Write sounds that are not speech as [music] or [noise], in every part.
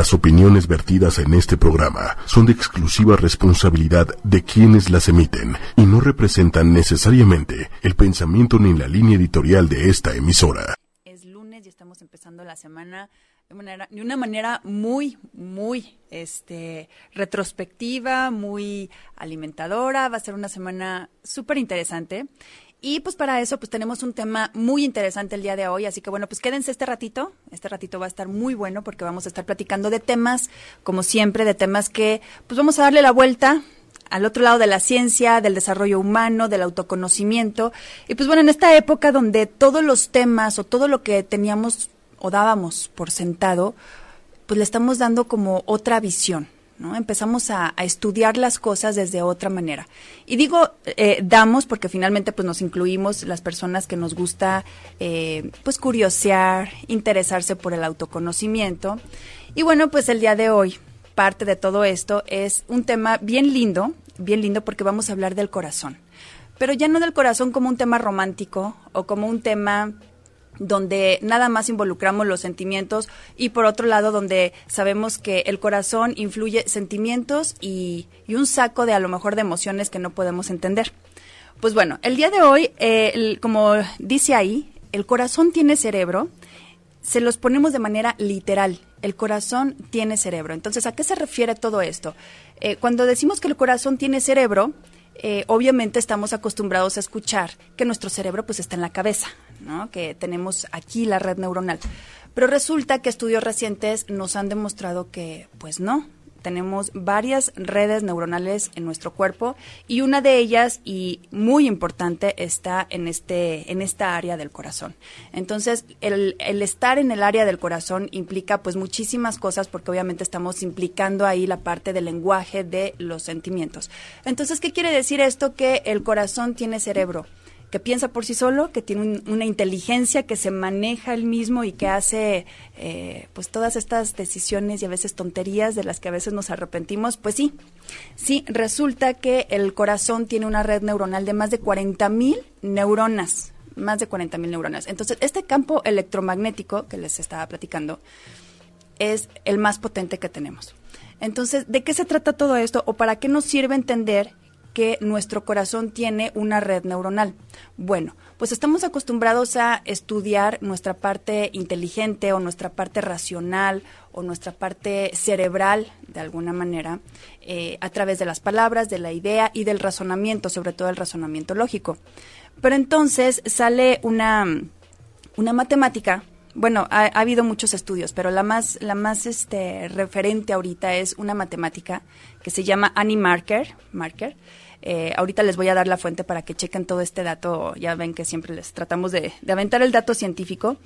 Las opiniones vertidas en este programa son de exclusiva responsabilidad de quienes las emiten y no representan necesariamente el pensamiento ni la línea editorial de esta emisora. Es lunes y estamos empezando la semana de, manera, de una manera muy, muy este, retrospectiva, muy alimentadora. Va a ser una semana súper interesante. Y pues para eso pues tenemos un tema muy interesante el día de hoy, así que bueno, pues quédense este ratito, este ratito va a estar muy bueno porque vamos a estar platicando de temas, como siempre, de temas que pues vamos a darle la vuelta al otro lado de la ciencia, del desarrollo humano, del autoconocimiento. Y pues bueno, en esta época donde todos los temas o todo lo que teníamos o dábamos por sentado, pues le estamos dando como otra visión, ¿no? Empezamos a, estudiar las cosas desde otra manera. Y digo, eh, damos porque finalmente pues nos incluimos las personas que nos gusta eh, pues curiosear, interesarse por el autoconocimiento. Y bueno, pues el día de hoy, parte de todo esto es un tema bien lindo, bien lindo porque vamos a hablar del corazón. Pero ya no del corazón como un tema romántico o como un tema donde nada más involucramos los sentimientos y por otro lado donde sabemos que el corazón influye sentimientos y, y un saco de a lo mejor de emociones que no podemos entender. Pues bueno, el día de hoy, eh, como dice ahí, el corazón tiene cerebro, se los ponemos de manera literal. El corazón tiene cerebro. Entonces, ¿a qué se refiere todo esto? Eh, cuando decimos que el corazón tiene cerebro, eh, obviamente estamos acostumbrados a escuchar que nuestro cerebro pues está en la cabeza, ¿no? que tenemos aquí la red neuronal. Pero resulta que estudios recientes nos han demostrado que pues no, tenemos varias redes neuronales en nuestro cuerpo y una de ellas y muy importante está en este en esta área del corazón. Entonces, el, el, estar en el área del corazón implica pues muchísimas cosas porque obviamente estamos implicando ahí la parte del lenguaje de los sentimientos. Entonces, ¿qué quiere decir esto que el corazón tiene cerebro? Que piensa por sí solo, que tiene un, una inteligencia que se maneja él mismo y que hace eh, pues todas estas decisiones y a veces tonterías de las que a veces nos arrepentimos, pues sí, sí, resulta que el corazón tiene una red neuronal de más de 40 mil neuronas, más de 40 mil neuronas. Entonces, este campo electromagnético que les estaba platicando es el más potente que tenemos. Entonces, ¿de qué se trata todo esto o para qué nos sirve entender que nuestro corazón tiene una red neuronal. Bueno, pues estamos acostumbrados a estudiar nuestra parte inteligente o nuestra parte racional o nuestra parte cerebral, de alguna manera, eh, a través de las palabras, de la idea y del razonamiento, sobre todo el razonamiento lógico. Pero entonces sale una, una matemática bueno, ha, ha, habido muchos estudios, pero la más, la más este, referente ahorita es una matemática que se llama Annie Marker. Marker. Eh, ahorita les voy a dar la fuente para que chequen todo este dato. Ya ven que siempre les tratamos de, de aventar el dato científico.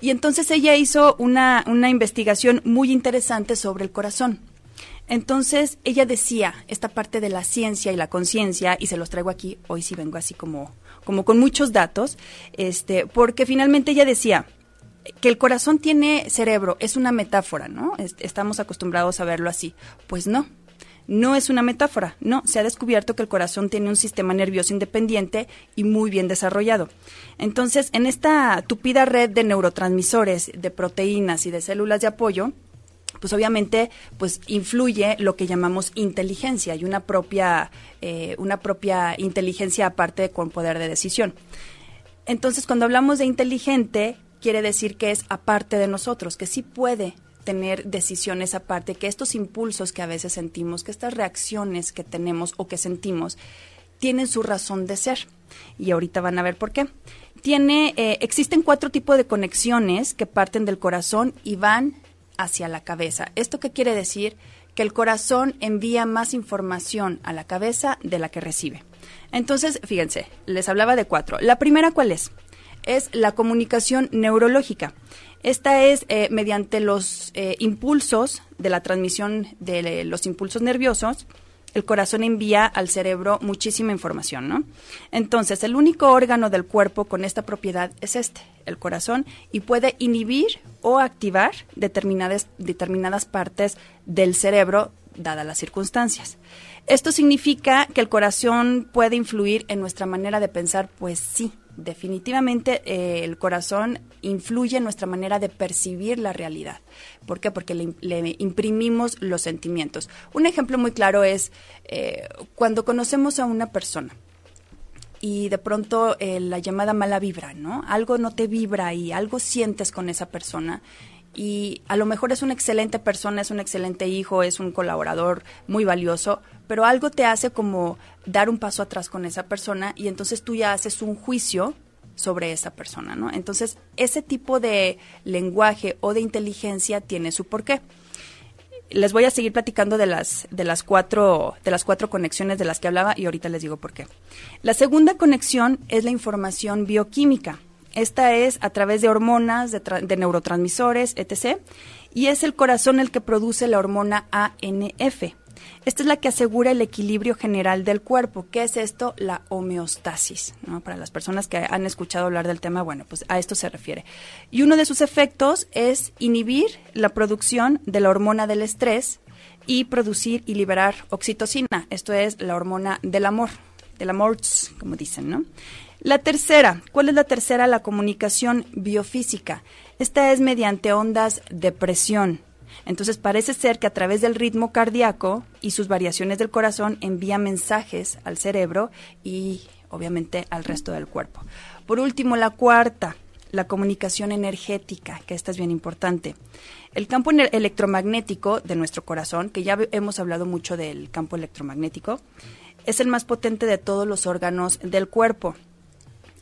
Y entonces ella hizo una, una investigación muy interesante sobre el corazón. Entonces ella decía esta parte de la ciencia y la conciencia, y se los traigo aquí, hoy sí vengo así como, como con muchos datos, este, porque finalmente ella decía, que el corazón tiene cerebro es una metáfora, ¿no? Estamos acostumbrados a verlo así. Pues no, no es una metáfora, no, se ha descubierto que el corazón tiene un sistema nervioso independiente y muy bien desarrollado. Entonces, en esta tupida red de neurotransmisores, de proteínas y de células de apoyo, pues obviamente pues influye lo que llamamos inteligencia y una propia eh, una propia inteligencia aparte con poder de decisión entonces cuando hablamos de inteligente quiere decir que es aparte de nosotros, que sí puede tener decisiones aparte, que estos impulsos que a veces sentimos, que estas reacciones que tenemos o que sentimos, tienen su razón de ser. Y ahorita van a ver por qué. Tiene, eh, existen cuatro tipos de conexiones que parten del corazón y van hacia la cabeza. ¿Esto qué quiere decir? Que el corazón envía más información a la cabeza de la que recibe. Entonces, fíjense, les hablaba de cuatro. La primera, ¿cuál es? Es la comunicación neurológica. Esta es eh, mediante los eh, impulsos de la transmisión de los impulsos nerviosos, el corazón envía al cerebro muchísima información, ¿no? Entonces, el único órgano del cuerpo con esta propiedad es este, el corazón, y puede inhibir o activar determinadas, determinadas partes del cerebro, dadas las circunstancias. Esto significa que el corazón puede influir en nuestra manera de pensar, pues sí, definitivamente eh, el corazón influye en nuestra manera de percibir la realidad. ¿Por qué? Porque le, imprimimos los sentimientos. Un ejemplo muy claro es eh, cuando conocemos a una persona y de pronto eh, la llamada mala vibra, ¿no? Algo no te vibra y algo sientes con esa persona y a lo mejor es una excelente persona, es un excelente hijo, es un colaborador muy valioso, pero algo te hace como dar un paso atrás con esa persona y entonces tú ya haces un juicio sobre esa persona, ¿no? Entonces, ese tipo de lenguaje o de inteligencia tiene su porqué. Les voy a seguir platicando de las de las cuatro de las cuatro conexiones de las que hablaba y ahorita les digo por qué. La segunda conexión es la información bioquímica. Esta es a través de hormonas, de, neurotransmisores, etc. Y es el corazón el que produce la hormona ANF. Esta es la que asegura el equilibrio general del cuerpo. ¿Qué es esto? La homeostasis. Para las personas que han escuchado hablar del tema, bueno, pues a esto se refiere. Y uno de sus efectos es inhibir la producción de la hormona del estrés y producir y liberar oxitocina. Esto es la hormona del amor, del amor, como dicen, ¿no? La tercera, ¿cuál es la tercera? La comunicación biofísica. Esta es mediante ondas de presión. Entonces parece ser que a través del ritmo cardíaco y sus variaciones del corazón envía mensajes al cerebro y obviamente al resto del cuerpo. Por último, la cuarta, la comunicación energética, que esta es bien importante. El campo electromagnético de nuestro corazón, que ya hemos hablado mucho del campo electromagnético, es el más potente de todos los órganos del cuerpo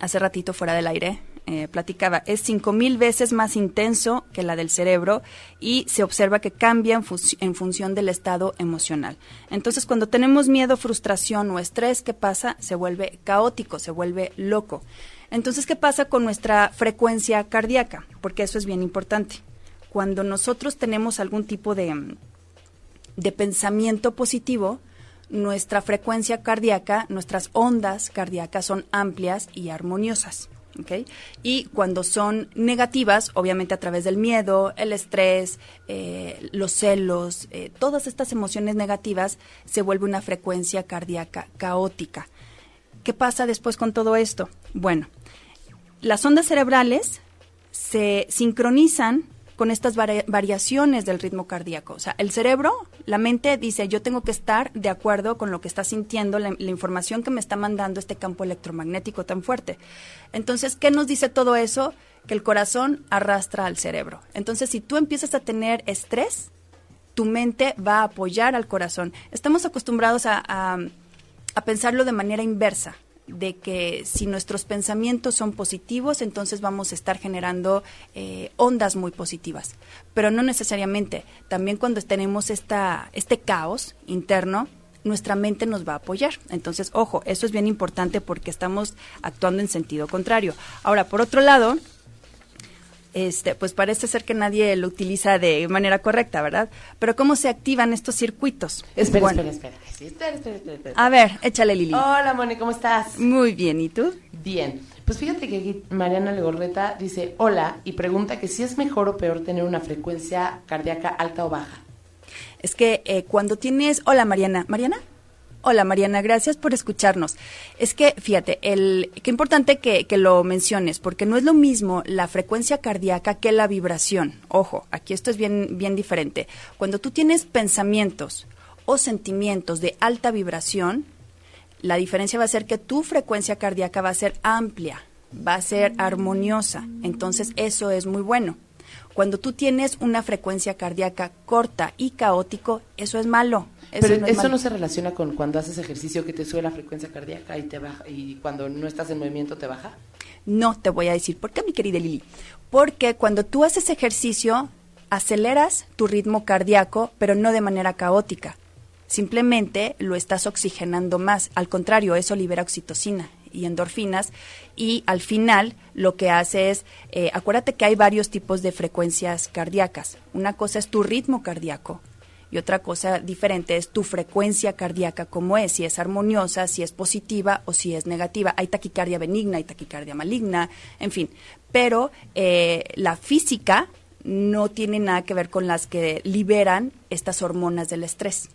hace ratito fuera del aire, eh, platicaba, es cinco mil veces más intenso que la del cerebro y se observa que cambia en, en, función del estado emocional. Entonces, cuando tenemos miedo, frustración o estrés, ¿qué pasa? Se vuelve caótico, se vuelve loco. Entonces, ¿qué pasa con nuestra frecuencia cardíaca? Porque eso es bien importante. Cuando nosotros tenemos algún tipo de, de pensamiento positivo, nuestra frecuencia cardíaca, nuestras ondas cardíacas son amplias y armoniosas. Y cuando son negativas, obviamente a través del miedo, el estrés, eh, los celos, eh, todas estas emociones negativas, se vuelve una frecuencia cardíaca caótica. ¿Qué pasa después con todo esto? Bueno, las ondas cerebrales se sincronizan con estas variaciones del ritmo cardíaco. O sea, el cerebro, la mente dice, yo tengo que estar de acuerdo con lo que está sintiendo, la, información que me está mandando este campo electromagnético tan fuerte. Entonces, ¿qué nos dice todo eso? Que el corazón arrastra al cerebro. Entonces, si tú empiezas a tener estrés, tu mente va a apoyar al corazón. Estamos acostumbrados a, a pensarlo de manera inversa de que si nuestros pensamientos son positivos, entonces vamos a estar generando eh, ondas muy positivas. Pero no necesariamente. También cuando tenemos esta, este caos interno, nuestra mente nos va a apoyar. Entonces, ojo, eso es bien importante porque estamos actuando en sentido contrario. Ahora, por otro lado, este, pues parece ser que nadie lo utiliza de manera correcta, ¿verdad? Pero ¿cómo se activan estos circuitos? Espera, espera, espera, espera, espera, A ver, échale Lili. Hola, Moni, ¿cómo estás? Muy bien, ¿y tú? Bien. Pues fíjate que aquí Mariana Legorreta dice hola y pregunta que si es mejor o peor tener una frecuencia cardíaca alta o baja. Es que eh, cuando tienes... Hola, Mariana. ¿Mariana? Hola Mariana, gracias por escucharnos. Es que, fíjate, el, qué importante que, que, lo menciones, porque no es lo mismo la frecuencia cardíaca que la vibración. Ojo, aquí esto es bien, bien diferente. Cuando tú tienes pensamientos o sentimientos de alta vibración, la diferencia va a ser que tu frecuencia cardíaca va a ser amplia, va a ser armoniosa. Entonces, eso es muy bueno. Cuando tú tienes una frecuencia cardíaca corta y caótico, eso es malo pero eso no se relaciona con cuando haces ejercicio que te sube la frecuencia cardíaca y te baja y cuando no estás en movimiento te baja. No, te voy a decir, ¿por qué mi querida Lili? Porque cuando tú haces ejercicio aceleras tu ritmo cardíaco, pero no de manera caótica. Simplemente lo estás oxigenando más. Al contrario, eso libera oxitocina y endorfinas y al final lo que hace es, eh, acuérdate que hay varios tipos de frecuencias cardíacas. Una cosa es tu ritmo cardíaco, y otra cosa diferente es tu frecuencia cardíaca, cómo es, si es armoniosa, si es positiva o si es negativa. Hay taquicardia benigna, hay taquicardia maligna, en fin. Pero eh, la física no tiene nada que ver con las que liberan estas hormonas del estrés.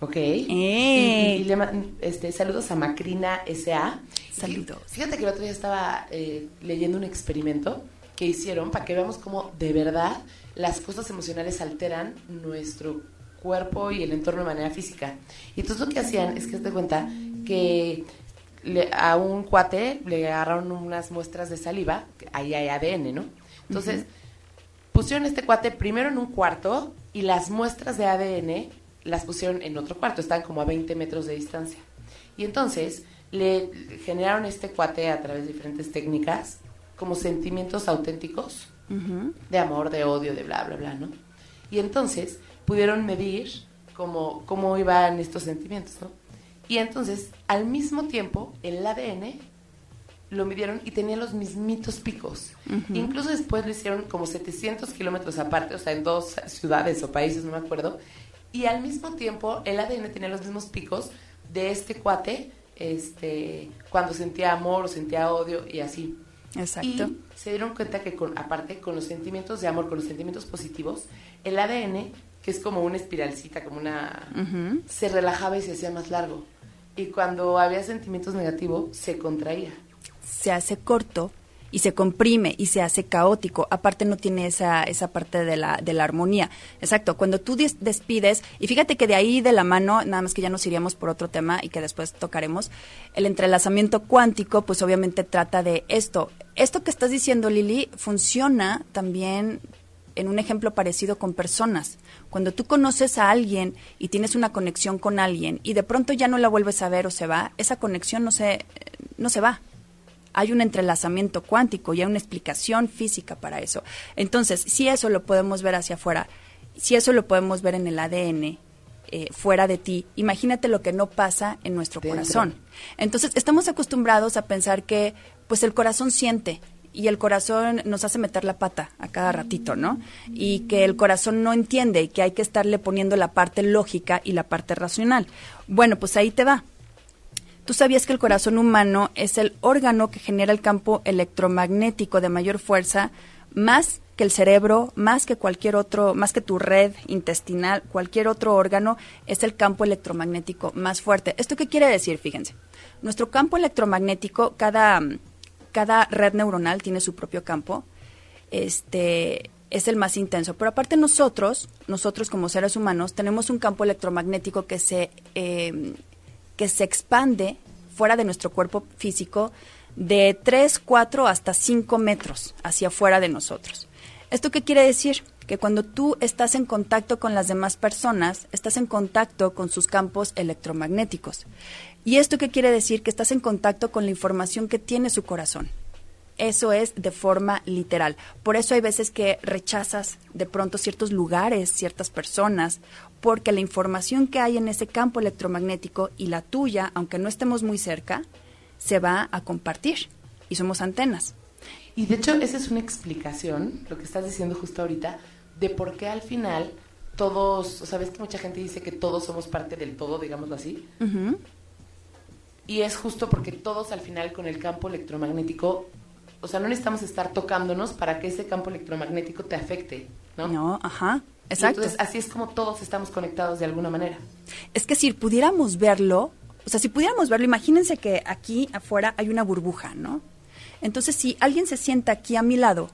Ok. Eh. Y, y le ma- este, saludos a Macrina S.A. Saludos. Fíjate que el otro día estaba eh, leyendo un experimento que hicieron para que veamos cómo de verdad las cosas emocionales alteran nuestro cuerpo y el entorno de manera física. Y entonces lo que hacían es que te cuenta que le- a un cuate le agarraron unas muestras de saliva, ahí hay ADN, ¿no? Entonces, pusieron este cuate primero en un cuarto y las muestras de ADN las pusieron en otro cuarto, estaban como a 20 metros de distancia. Y entonces le generaron este cuate a través de diferentes técnicas como sentimientos auténticos De amor, de odio, de bla, bla, bla, ¿no? Y entonces pudieron medir cómo, cómo iban estos sentimientos, ¿no? Y entonces, al mismo tiempo, el ADN lo midieron y tenía los mismitos picos. Incluso después lo hicieron como 700 kilómetros aparte, o sea, en dos ciudades o países, no me acuerdo. Y al mismo tiempo, el ADN tenía los mismos picos de este cuate, este, cuando sentía amor o sentía odio y así. Exacto. Y se dieron cuenta que, con, aparte, con los sentimientos de amor, con los sentimientos positivos, el ADN, que es como una espiralcita, como una... Se relajaba y se hacía más largo. Y cuando había sentimientos negativos, se contraía. se hace corto y se comprime y se hace caótico. Aparte no tiene esa, esa parte de la, de la armonía. Exacto, cuando tú des- despides, y fíjate que de ahí de la mano, nada más que ya nos iríamos por otro tema y que después tocaremos, el entrelazamiento cuántico, pues obviamente trata de esto. Esto que estás diciendo, Lili, funciona también en un ejemplo parecido con personas. Cuando tú conoces a alguien y tienes una conexión con alguien y de pronto ya no la vuelves a ver o se va, esa conexión no se, no se va hay un entrelazamiento cuántico y hay una explicación física para eso. Entonces, si eso lo podemos ver hacia afuera, si eso lo podemos ver en el ADN, eh, fuera de ti, imagínate lo que no pasa en nuestro Dentro. corazón. Entonces, estamos acostumbrados a pensar que, pues, el corazón siente y el corazón nos hace meter la pata a cada ratito, ¿no? Y que el corazón no entiende y que hay que estarle poniendo la parte lógica y la parte racional. Bueno, pues ahí te va. ¿Tú sabías que el corazón humano es el órgano que genera el campo electromagnético de mayor fuerza, más que el cerebro, más que cualquier otro, más que tu red intestinal, cualquier otro órgano, es el campo electromagnético más fuerte? ¿Esto qué quiere decir? Fíjense. Nuestro campo electromagnético, cada, cada red neuronal tiene su propio campo. Este es el más intenso. Pero aparte nosotros, nosotros como seres humanos, tenemos un campo electromagnético que se eh, que se expande fuera de nuestro cuerpo físico de 3, 4 hasta 5 metros hacia afuera de nosotros. ¿Esto qué quiere decir? Que cuando tú estás en contacto con las demás personas, estás en contacto con sus campos electromagnéticos. ¿Y esto qué quiere decir? Que estás en contacto con la información que tiene su corazón. Eso es de forma literal. Por eso hay veces que rechazas de pronto ciertos lugares, ciertas personas, porque la información que hay en ese campo electromagnético y la tuya, aunque no estemos muy cerca, se va a compartir. Y somos antenas. Y de hecho, esa es una explicación, lo que estás diciendo justo ahorita, de por qué al final todos, o sea, ves que mucha gente dice que todos somos parte del todo, digámoslo así. Y es justo porque todos al final con el campo electromagnético, o sea, no necesitamos estar tocándonos para que ese campo electromagnético te afecte, ¿no? No, ajá. Y. Entonces, así es como todos estamos conectados de alguna manera. Es que si pudiéramos verlo, o sea, si pudiéramos verlo, imagínense que aquí afuera hay una burbuja, ¿no? Entonces, si alguien se sienta aquí a mi lado,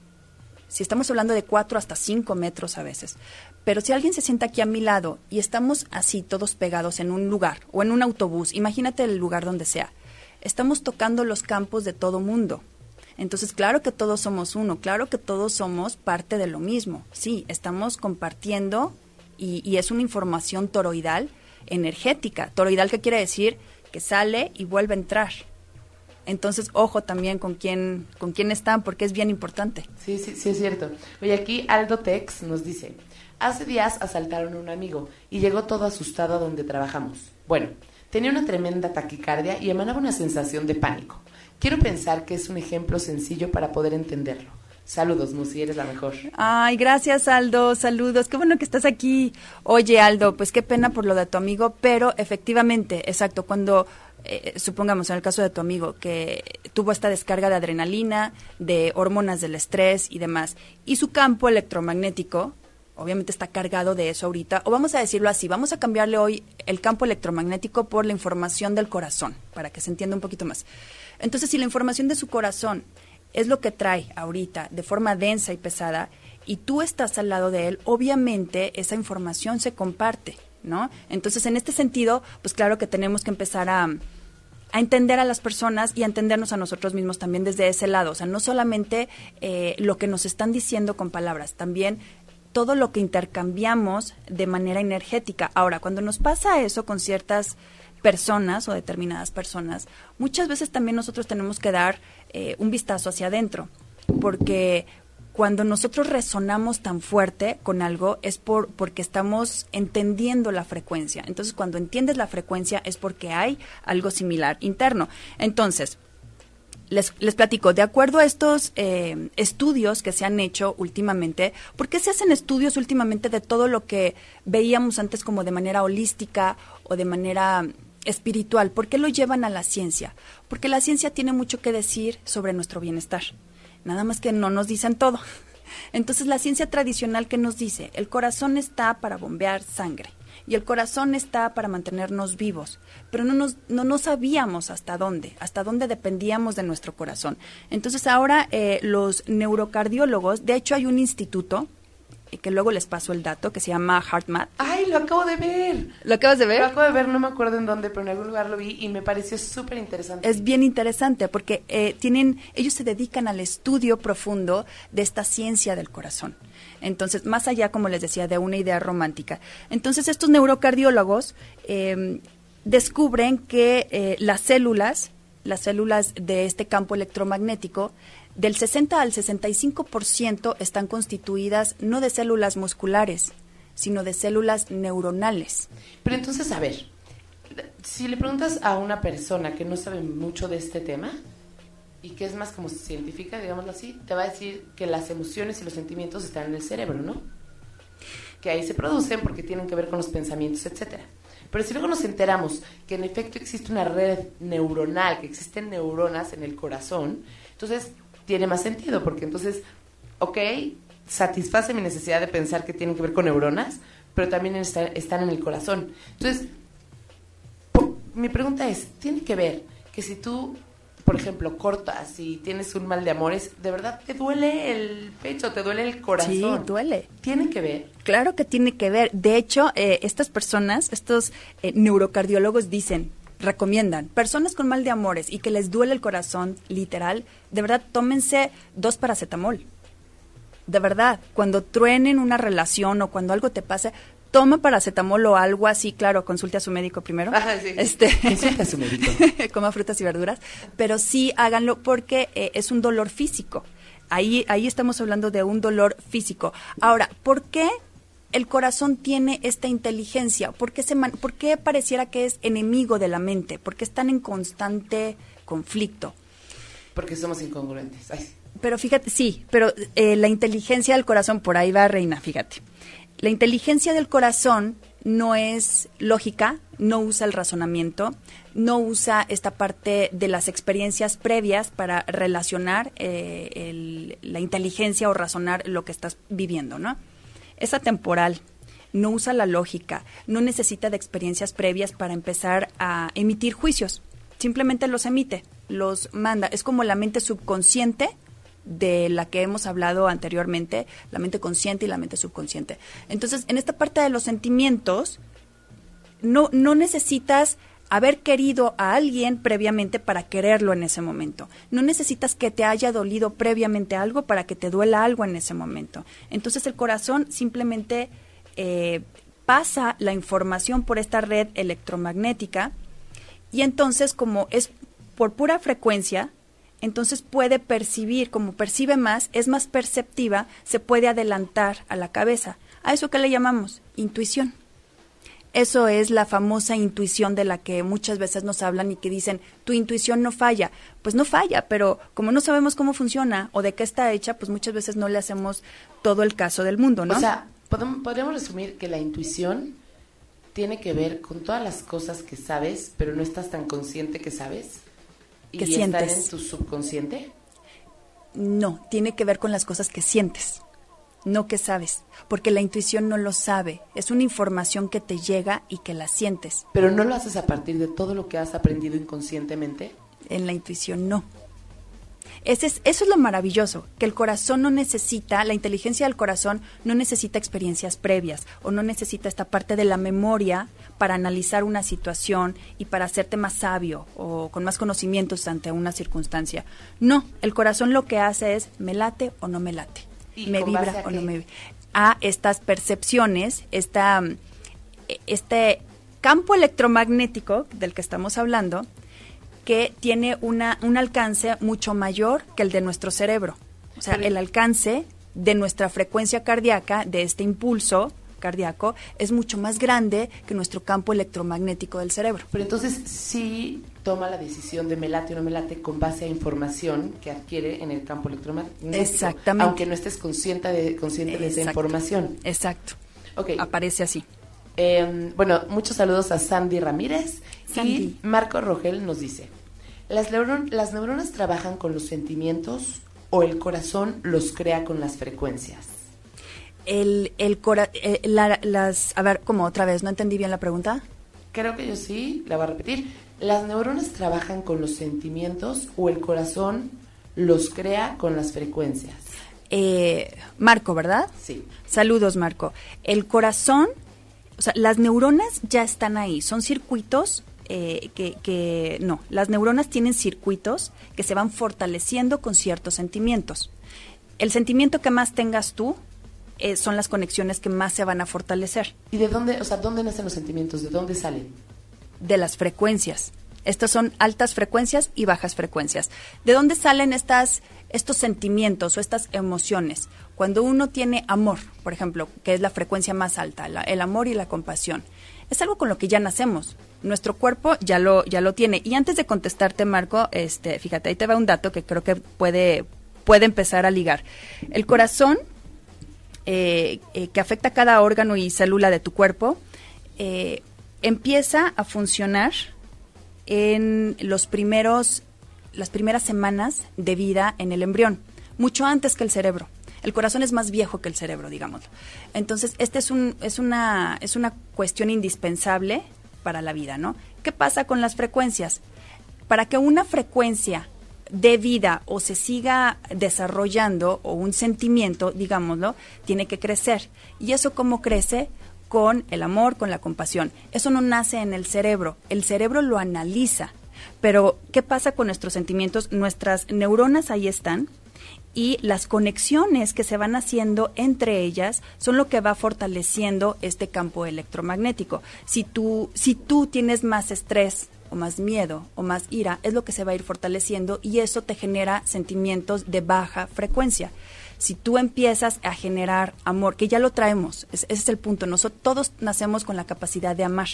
si estamos hablando de cuatro hasta cinco metros a veces, pero si alguien se sienta aquí a mi lado y estamos así todos pegados en un lugar o en un autobús, imagínate el lugar donde sea, estamos tocando los campos de todo mundo. Entonces, claro que todos somos uno, claro que todos somos parte de lo mismo. Sí, estamos compartiendo y, y es una información toroidal energética. Toroidal, ¿qué quiere decir? Que sale y vuelve a entrar. Entonces, ojo también con quién, con quién están, porque es bien importante. Sí, sí, sí es cierto. Oye, aquí Aldo Tex nos dice, hace días asaltaron a un amigo y llegó todo asustado a donde trabajamos. Bueno, tenía una tremenda taquicardia y emanaba una sensación de pánico. Quiero pensar que es un ejemplo sencillo para poder entenderlo. Saludos, Musi, eres la mejor. Ay, gracias Aldo, saludos, qué bueno que estás aquí. Oye Aldo, pues qué pena por lo de tu amigo, pero efectivamente, exacto, cuando eh, supongamos en el caso de tu amigo que tuvo esta descarga de adrenalina, de hormonas del estrés y demás, y su campo electromagnético obviamente está cargado de eso ahorita, o vamos a decirlo así, vamos a cambiarle hoy el campo electromagnético por la información del corazón, para que se entienda un poquito más. Entonces, si la información de su corazón es lo que trae ahorita de forma densa y pesada, y tú estás al lado de él, obviamente esa información se comparte, ¿no? Entonces, en este sentido, pues claro que tenemos que empezar a, a entender a las personas y a entendernos a nosotros mismos también desde ese lado. O sea, no solamente eh, lo que nos están diciendo con palabras, también todo lo que intercambiamos de manera energética. Ahora, cuando nos pasa eso con ciertas personas o determinadas personas, muchas veces también nosotros tenemos que dar eh, un vistazo hacia adentro, porque cuando nosotros resonamos tan fuerte con algo es por porque estamos entendiendo la frecuencia. Entonces, cuando entiendes la frecuencia es porque hay algo similar interno. Entonces, les, les platico, de acuerdo a estos eh, estudios que se han hecho últimamente, ¿por qué se hacen estudios últimamente de todo lo que veíamos antes como de manera holística o de manera espiritual? ¿Por qué lo llevan a la ciencia? Porque la ciencia tiene mucho que decir sobre nuestro bienestar nada más que no nos dicen todo. [laughs] Entonces la ciencia tradicional que nos dice, el corazón está para bombear sangre y el corazón está para mantenernos vivos, pero no nos, no, no sabíamos hasta dónde, hasta dónde dependíamos de nuestro corazón. Entonces ahora eh, los neurocardiólogos, de hecho hay un instituto que luego les paso el dato, que se llama HeartMath. ¡Ay, lo acabo de ver! ¿Lo acabas de ver? Lo acabo de ver, no me acuerdo en dónde, pero en algún lugar lo vi y me pareció súper interesante. Es bien interesante porque eh, tienen, ellos se dedican al estudio profundo de esta ciencia del corazón. Entonces, más allá, como les decía, de una idea romántica. Entonces, estos neurocardiólogos em, descubren que eh, las células, las células de este campo electromagnético, del 60 al 65% están constituidas no de células musculares, sino de células neuronales. Pero entonces, a ver, si le preguntas a una persona que no sabe mucho de este tema y que es más como científica, digámoslo así, te va a decir que las emociones y los sentimientos están en el cerebro, ¿no? Que ahí se producen porque tienen que ver con los pensamientos, etcétera. Pero si luego nos enteramos que en efecto existe una red neuronal, que existen neuronas en el corazón, entonces tiene más sentido, porque entonces, ok, satisface mi necesidad de pensar que tienen que ver con neuronas, pero también están en el corazón. Entonces, mi pregunta es, ¿tiene que ver que si tú, por ejemplo, cortas y tienes un mal de amores, ¿de verdad te duele el pecho, te duele el corazón? Sí, duele. ¿Tiene que ver? Claro que tiene que ver. De hecho, eh, estas personas, estos eh, neurocardiólogos dicen, recomiendan, personas con mal de amores y que les duele el corazón, literal, de verdad, tómense dos paracetamol. De verdad, cuando truenen una relación o cuando algo te pase, toma paracetamol o algo así, claro, consulte a su médico primero. Este, [laughs] consulte a su médico. [laughs] coma frutas y verduras, pero sí háganlo porque eh, es un dolor físico. Ahí, ahí estamos hablando de un dolor físico. Ahora, ¿por qué el corazón tiene esta inteligencia? ¿Por qué, se ¿Por qué pareciera que es enemigo de la mente? ¿Por qué están en constante conflicto? Porque somos incongruentes. Pero fíjate, sí, pero eh, la inteligencia del corazón, por ahí va, Reina, fíjate. La inteligencia del corazón no es lógica, no usa el razonamiento, no usa esta parte de las experiencias previas para relacionar eh, la inteligencia o razonar lo que estás viviendo, ¿no? Es atemporal, no usa la lógica, no necesita de experiencias previas para empezar a emitir juicios, simplemente los emite, los manda. Es como la mente subconsciente de la que hemos hablado anteriormente, la mente consciente y la mente subconsciente. Entonces, en esta parte de los sentimientos, no, no necesitas haber querido a alguien previamente para quererlo en ese momento. No necesitas que te haya dolido previamente algo para que te duela algo en ese momento. Entonces el corazón simplemente eh, pasa la información por esta red electromagnética y entonces como es por pura frecuencia, entonces puede percibir, como percibe más, es más perceptiva, se puede adelantar a la cabeza. ¿A eso qué le llamamos? Intuición. Eso es la famosa intuición de la que muchas veces nos hablan y que dicen, tu intuición no falla. Pues no falla, pero como no sabemos cómo funciona o de qué está hecha, pues muchas veces no le hacemos todo el caso del mundo, ¿no? O sea, podemos resumir que la intuición tiene que ver con todas las cosas que sabes, pero no estás tan consciente que sabes. ¿Y que están en tu subconsciente? No, tiene que ver con las cosas que sientes no que sabes, porque la intuición no lo sabe, es una información que te llega y que la sientes. Pero no lo haces a partir de todo lo que has aprendido inconscientemente. En la intuición no. Ese es, eso es lo maravilloso, que el corazón no necesita, la inteligencia del corazón no necesita experiencias previas o no necesita esta parte de la memoria para analizar una situación y para hacerte más sabio o con más conocimientos ante una circunstancia. No, el corazón lo que hace es me late o no me late me vibra o no me vibra. A estas percepciones, esta, este campo electromagnético del que estamos hablando, que tiene una, un alcance mucho mayor que el de nuestro cerebro. O sea, el alcance de nuestra frecuencia cardíaca, de este impulso, cardíaco es mucho más grande que nuestro campo electromagnético del cerebro. Pero entonces sí toma la decisión de me late o no me late con base a información que adquiere en el campo electromagnético. Exactamente. Aunque no estés consciente de, consciente de esa información. Exacto. Okay. Aparece así. Em, bueno, muchos saludos a Sandy Ramírez. Sandy. Y Marco Rogel nos dice, ¿las, ¿las neuronas trabajan con los sentimientos o el corazón los crea con las frecuencias? El, el cora, eh, las, a ver, como otra vez, no entendí bien la pregunta. Creo que yo sí, la voy a repetir. ¿Las neuronas trabajan con los sentimientos o el corazón los crea con las frecuencias? Eh, Marco, ¿verdad? Sí. Saludos, Marco. El corazón, o sea, las neuronas ya están ahí, son circuitos eh, que, que, no, las neuronas tienen circuitos que se van fortaleciendo con ciertos sentimientos. El sentimiento que más tengas tú eh, son las conexiones que más se van a fortalecer. ¿Y de dónde, o sea, dónde nacen los sentimientos? ¿De dónde salen? De las frecuencias. Estas son altas frecuencias y bajas frecuencias. ¿De dónde salen estas, estos sentimientos o estas emociones? Cuando uno tiene amor, por ejemplo, que es la frecuencia más alta, el amor y la compasión, es algo con lo que ya nacemos. Nuestro cuerpo ya lo, ya lo tiene. Y antes de contestarte, Marco, este, fíjate, ahí te va un dato que creo que puede, puede empezar a ligar. El corazón eh, eh, que afecta a cada órgano y célula de tu cuerpo, eh, empieza a funcionar en los primeros, las primeras semanas de vida en el embrión, mucho antes que el cerebro. El corazón es más viejo que el cerebro, digamos. Entonces, este es, un, es, una, es una cuestión indispensable para la vida, ¿no? ¿Qué pasa con las frecuencias? Para que una frecuencia de vida o se siga desarrollando o un sentimiento, digámoslo, tiene que crecer. ¿Y eso cómo crece? Con el amor, con la compasión. Eso no nace en el cerebro, el cerebro lo analiza. Pero, ¿qué pasa con nuestros sentimientos? Nuestras neuronas ahí están y las conexiones que se van haciendo entre ellas son lo que va fortaleciendo este campo electromagnético. Si tú, si tú tienes más estrés, o más miedo o más ira es lo que se va a ir fortaleciendo y eso te genera sentimientos de baja frecuencia. Si tú empiezas a generar amor, que ya lo traemos, ese es el punto, nosotros todos nacemos con la capacidad de amar,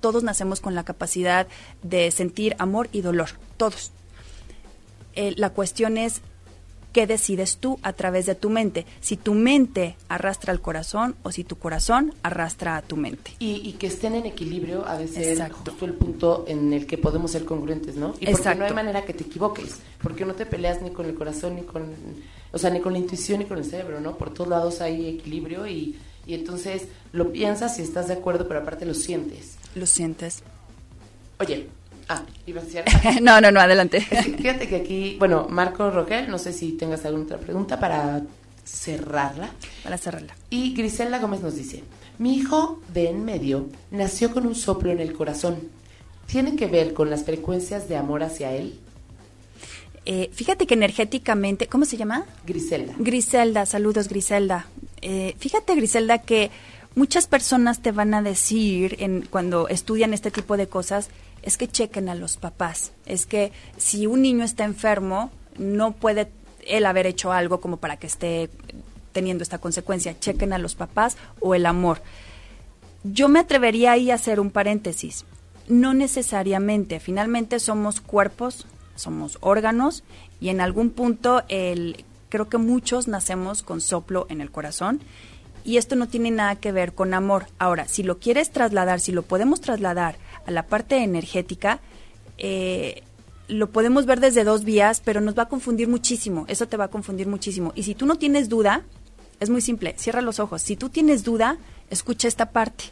todos nacemos con la capacidad de sentir amor y dolor, todos. Eh, la cuestión es qué decides tú a través de tu mente. Si tu mente arrastra al corazón o si tu corazón arrastra a tu mente. Y, que estén en equilibrio a veces es justo el punto en el que podemos ser congruentes, ¿no? Y porque no hay manera que te equivoques, porque no te peleas ni con el corazón ni con, o sea, ni con la intuición ni con el cerebro, ¿no? Por todos lados hay equilibrio y, y entonces lo piensas y estás de acuerdo, pero aparte lo sientes. Lo sientes. Oye, Ah, iba a decir. [laughs] no, no, no, adelante. fíjate que aquí, bueno, Marco Roquel, no sé si tengas alguna otra pregunta para cerrarla. Para cerrarla. Y Griselda Gómez nos dice: Mi hijo de en medio nació con un soplo en el corazón. ¿Tiene que ver con las frecuencias de amor hacia él? Eh, fíjate que energéticamente, ¿cómo se llama? Griselda. Griselda, saludos Griselda. Eh, fíjate Griselda que muchas personas te van a decir en, cuando estudian este tipo de cosas es que chequen a los papás. Es que si un niño está enfermo, no puede él haber hecho algo como para que esté teniendo esta consecuencia. Chequen a los papás o el amor. Yo me atrevería ahí a hacer un paréntesis. No necesariamente. Finalmente somos cuerpos, somos órganos y en algún punto el, creo que muchos nacemos con soplo en el corazón y esto no tiene nada que ver con amor. Ahora, si lo quieres trasladar, si lo podemos trasladar a la parte energética, eh, lo podemos ver desde dos vías, pero nos va a confundir muchísimo. Eso te va a confundir muchísimo. Y si tú no tienes duda, Es muy simple, cierra los ojos. Si tú tienes duda, escucha esta parte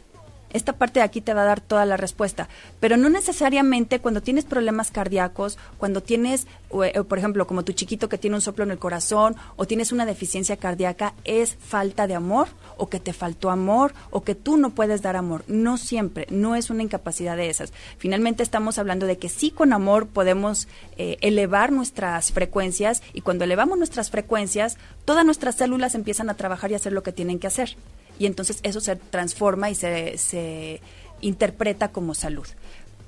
esta parte de aquí te va a dar toda la respuesta. Pero no necesariamente cuando tienes problemas cardíacos, cuando tienes, eh, por ejemplo, como tu chiquito que tiene un soplo en el corazón o tienes una deficiencia cardíaca, es falta de amor o que te faltó amor o que tú no puedes dar amor. No siempre, no es una incapacidad de esas. Finalmente estamos hablando de que sí con amor podemos eh, elevar nuestras frecuencias y cuando elevamos nuestras frecuencias, todas nuestras células empiezan a trabajar y hacer lo que tienen que hacer y entonces eso se transforma y se, se interpreta como salud.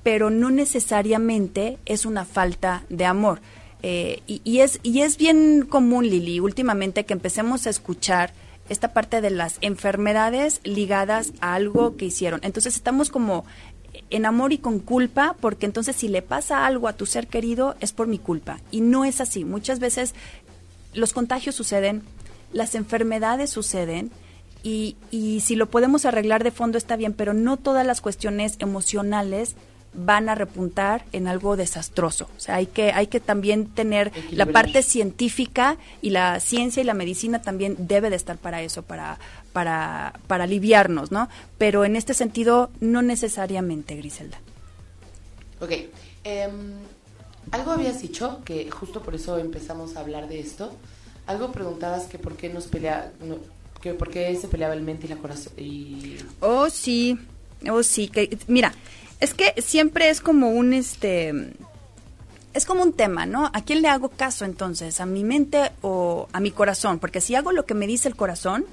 Pero no necesariamente es una falta de amor. Eh, y, es, y es bien común, Lili, últimamente que empecemos a escuchar esta parte de las enfermedades ligadas a algo que hicieron. Entonces estamos como en amor y con culpa, porque entonces si le pasa algo a tu ser querido es por mi culpa. Y no es así. Muchas veces los contagios suceden, las enfermedades suceden, y, y si lo podemos arreglar de fondo está bien, pero no todas las cuestiones emocionales van a repuntar en algo desastroso. O sea, hay que, hay que también tener la parte científica y la ciencia y la medicina también debe de estar para eso, para, para, para aliviarnos, ¿no? Pero en este sentido, no necesariamente, Griselda. Ok. Em, algo habías dicho, que justo por eso empezamos a hablar de esto. Algo preguntabas que por qué nos pelea, por qué se peleaba el mente y la corazón. Oh, sí, oh, sí. Que, mira, es que siempre es como un, este, es como un tema, ¿no? ¿A quién le hago caso entonces? ¿A mi mente o a mi corazón? Porque si hago lo que me dice el corazón,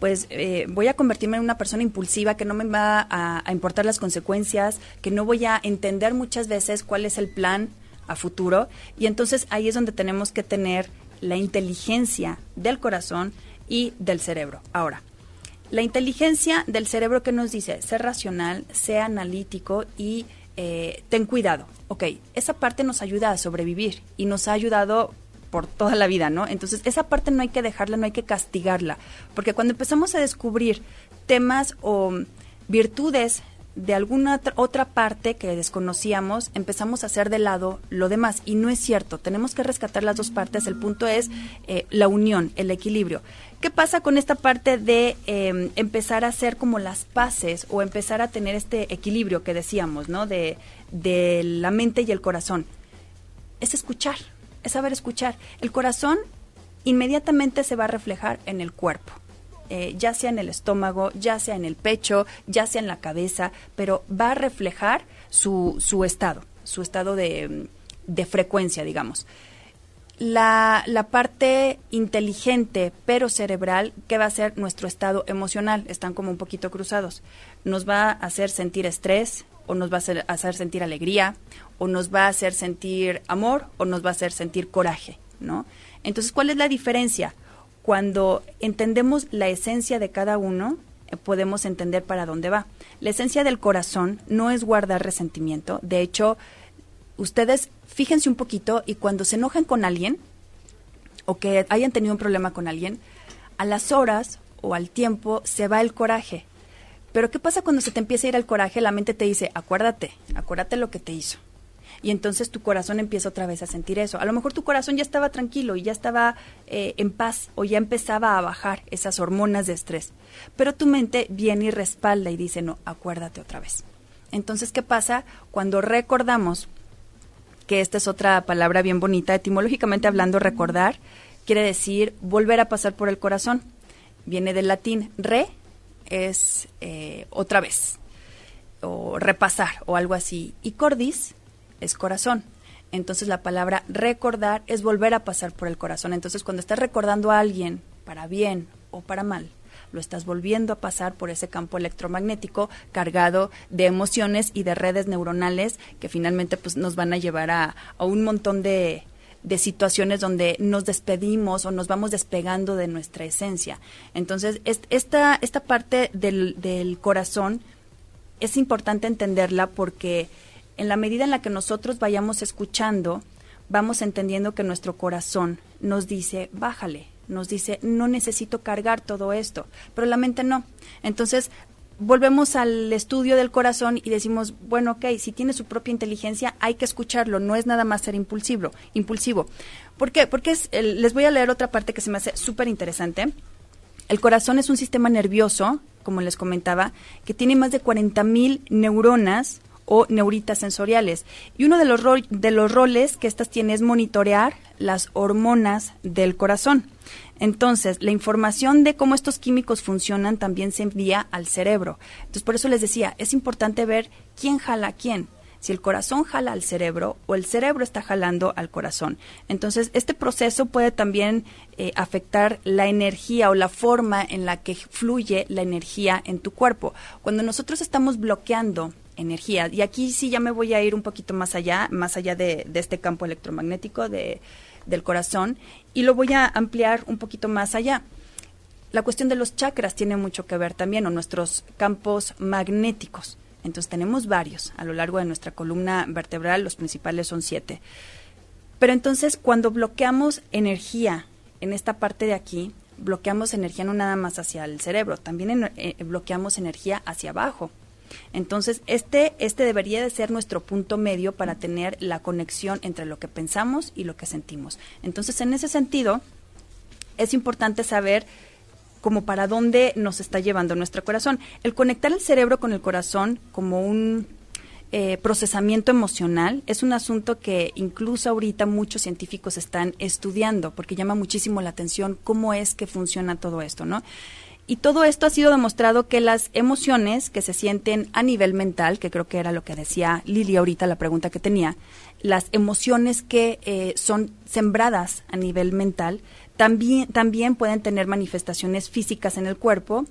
pues eh, voy a convertirme en una persona impulsiva que no me va a, importar las consecuencias, que no voy a entender muchas veces cuál es el plan a futuro. Y entonces ahí es donde tenemos que tener la inteligencia del corazón y del cerebro. Ahora, la inteligencia del cerebro que nos dice ser racional, sea analítico y eh, ten cuidado. Ok, esa parte nos ayuda a sobrevivir y nos ha ayudado por toda la vida, ¿no? Entonces, esa parte no hay que dejarla, no hay que castigarla, porque cuando empezamos a descubrir temas o virtudes de alguna otra parte que desconocíamos, empezamos a hacer de lado lo demás. Y no es cierto, tenemos que rescatar las dos partes. El punto es eh, la unión, el equilibrio. ¿Qué pasa con esta parte de em, empezar a hacer como las paces o empezar a tener este equilibrio que decíamos, ¿no? De, de la mente y el corazón. Es escuchar, es saber escuchar. El corazón inmediatamente se va a reflejar en el cuerpo. Eh, ya sea en el estómago, ya sea en el pecho, ya sea en la cabeza, pero va a reflejar su, su estado, su estado de, de frecuencia, digamos. La, la, parte inteligente pero cerebral, que va a ser nuestro estado emocional, están como un poquito cruzados. Nos va a hacer sentir estrés, o nos va a hacer, hacer sentir alegría, o nos va a hacer sentir amor, o nos va a hacer sentir coraje, ¿no? Entonces, ¿cuál es la diferencia? Cuando entendemos la esencia de cada uno, eh, podemos entender para dónde va. La esencia del corazón no es guardar resentimiento. De hecho, ustedes fíjense un poquito y cuando se enojan con alguien o que hayan tenido un problema con alguien, a las horas o al tiempo se va el coraje. Pero ¿qué pasa cuando se te empieza a ir el coraje? La mente te dice, acuérdate, acuérdate lo que te hizo y entonces tu corazón empieza otra vez a sentir eso. A lo mejor tu corazón ya estaba tranquilo y ya estaba eh, en paz o ya empezaba a bajar esas hormonas de estrés, pero tu mente viene y respalda y dice, no, acuérdate otra vez. Entonces, ¿qué pasa cuando recordamos? Que esta es otra palabra bien bonita, etimológicamente hablando, recordar quiere decir volver a pasar por el corazón. Viene del latín re, es eh, otra vez, o repasar, o algo así. Y cordis es corazón. Entonces la palabra recordar es volver a pasar por el corazón. Entonces cuando estás recordando a alguien para bien o para mal, lo estás volviendo a pasar por ese campo electromagnético cargado de emociones y de redes neuronales que finalmente pues nos van a llevar a, un montón de, de situaciones donde nos despedimos o nos vamos despegando de nuestra esencia. Entonces, esta, esta parte del, del corazón es importante entenderla porque en la medida en la que nosotros vayamos escuchando, vamos entendiendo que nuestro corazón nos dice, bájale, nos dice, no necesito cargar todo esto, pero la mente no. Entonces, volvemos al estudio del corazón y decimos, bueno, ok, si tiene su propia inteligencia, hay que escucharlo, no es nada más ser impulsivo. impulsivo. ¿Por qué? Porque les voy a leer otra parte que se me hace súper interesante El corazón es un sistema nervioso, como les comentaba, que tiene más de 40.000 neuronas o neuritas sensoriales. Y uno de los, de los roles que estas tiene es monitorear las hormonas del corazón. Entonces, la información de cómo estos químicos funcionan también se envía al cerebro. Entonces, por eso les decía, es importante ver quién jala a quién si el corazón jala al cerebro o el cerebro está jalando al corazón. Entonces, este proceso puede también eh, afectar la energía o la forma en la que fluye la energía en tu cuerpo. Cuando nosotros estamos bloqueando energía, y aquí sí ya me voy a ir un poquito más allá, más allá de, este campo electromagnético de, del corazón, y lo voy a ampliar un poquito más allá. La cuestión de los chakras tiene mucho que ver también, o nuestros campos magnéticos. Entonces tenemos varios a lo largo de nuestra columna vertebral, los principales son siete. Pero entonces cuando bloqueamos energía en esta parte de aquí, bloqueamos energía no nada más hacia el cerebro, también eh, bloqueamos energía hacia abajo. Entonces, este, este debería de ser nuestro punto medio para tener la conexión entre lo que pensamos y lo que sentimos. Entonces, en ese sentido, es importante saber como para dónde nos está llevando nuestro corazón. El conectar el cerebro con el corazón como un eh, procesamiento emocional es un asunto que incluso ahorita muchos científicos están estudiando porque llama muchísimo la atención cómo es que funciona todo esto, ¿no? Y todo esto ha sido demostrado que las emociones que se sienten a nivel mental, que creo que era lo que decía Lili ahorita, la pregunta que tenía, las emociones que eh, son sembradas a nivel mental, también, también pueden tener manifestaciones físicas en el cuerpo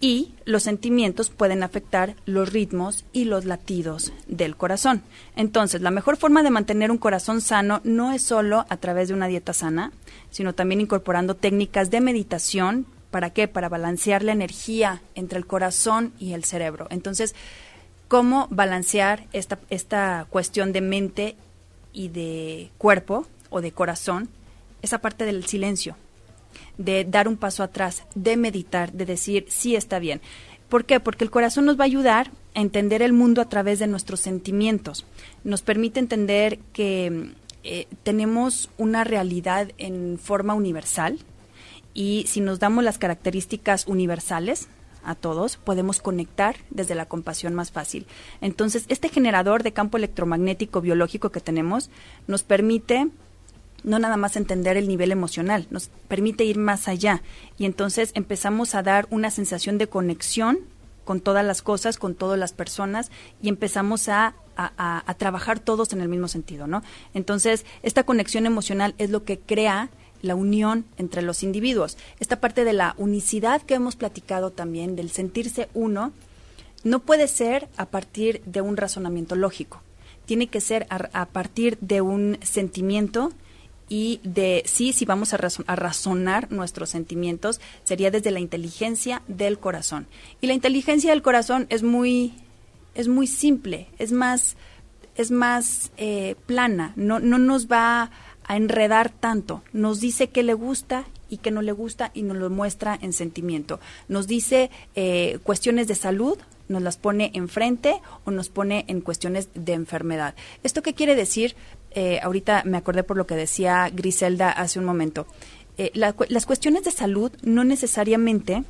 y los sentimientos pueden afectar los ritmos y los latidos del corazón. Entonces, la mejor forma de mantener un corazón sano no es solo a través de una dieta sana, sino también incorporando técnicas de meditación. ¿Para qué? Para balancear la energía entre el corazón y el cerebro. Entonces, ¿cómo balancear esta, esta cuestión de mente y de cuerpo o de corazón? esa parte del silencio, de dar un paso atrás, de meditar, de decir, sí está bien. ¿Por qué? Porque el corazón nos va a ayudar a entender el mundo a través de nuestros sentimientos. Nos permite entender que eh, tenemos una realidad en forma universal y si nos damos las características universales a todos, podemos conectar desde la compasión más fácil. Entonces, este generador de campo electromagnético biológico que tenemos nos permite no nada más entender el nivel emocional, nos permite ir más allá y entonces empezamos a dar una sensación de conexión con todas las cosas, con todas las personas y empezamos a, a, trabajar todos en el mismo sentido, ¿no? Entonces, esta conexión emocional es lo que crea la unión entre los individuos. Esta parte de la unicidad que hemos platicado también, del sentirse uno, no puede ser a partir de un razonamiento lógico. Tiene que ser a partir de un sentimiento y de sí, si vamos a, razonar nuestros sentimientos, sería desde la inteligencia del corazón. Y la inteligencia del corazón es muy, es muy simple, es más, es más eh, plana, no, no nos va a enredar tanto. Nos dice qué le gusta y qué no le gusta y nos lo muestra en sentimiento. Nos dice eh, cuestiones de salud, nos las pone enfrente o nos pone en cuestiones de enfermedad. ¿Esto qué quiere decir? Eh, ahorita me acordé por lo que decía Griselda hace un momento. Eh, las cuestiones de salud no necesariamente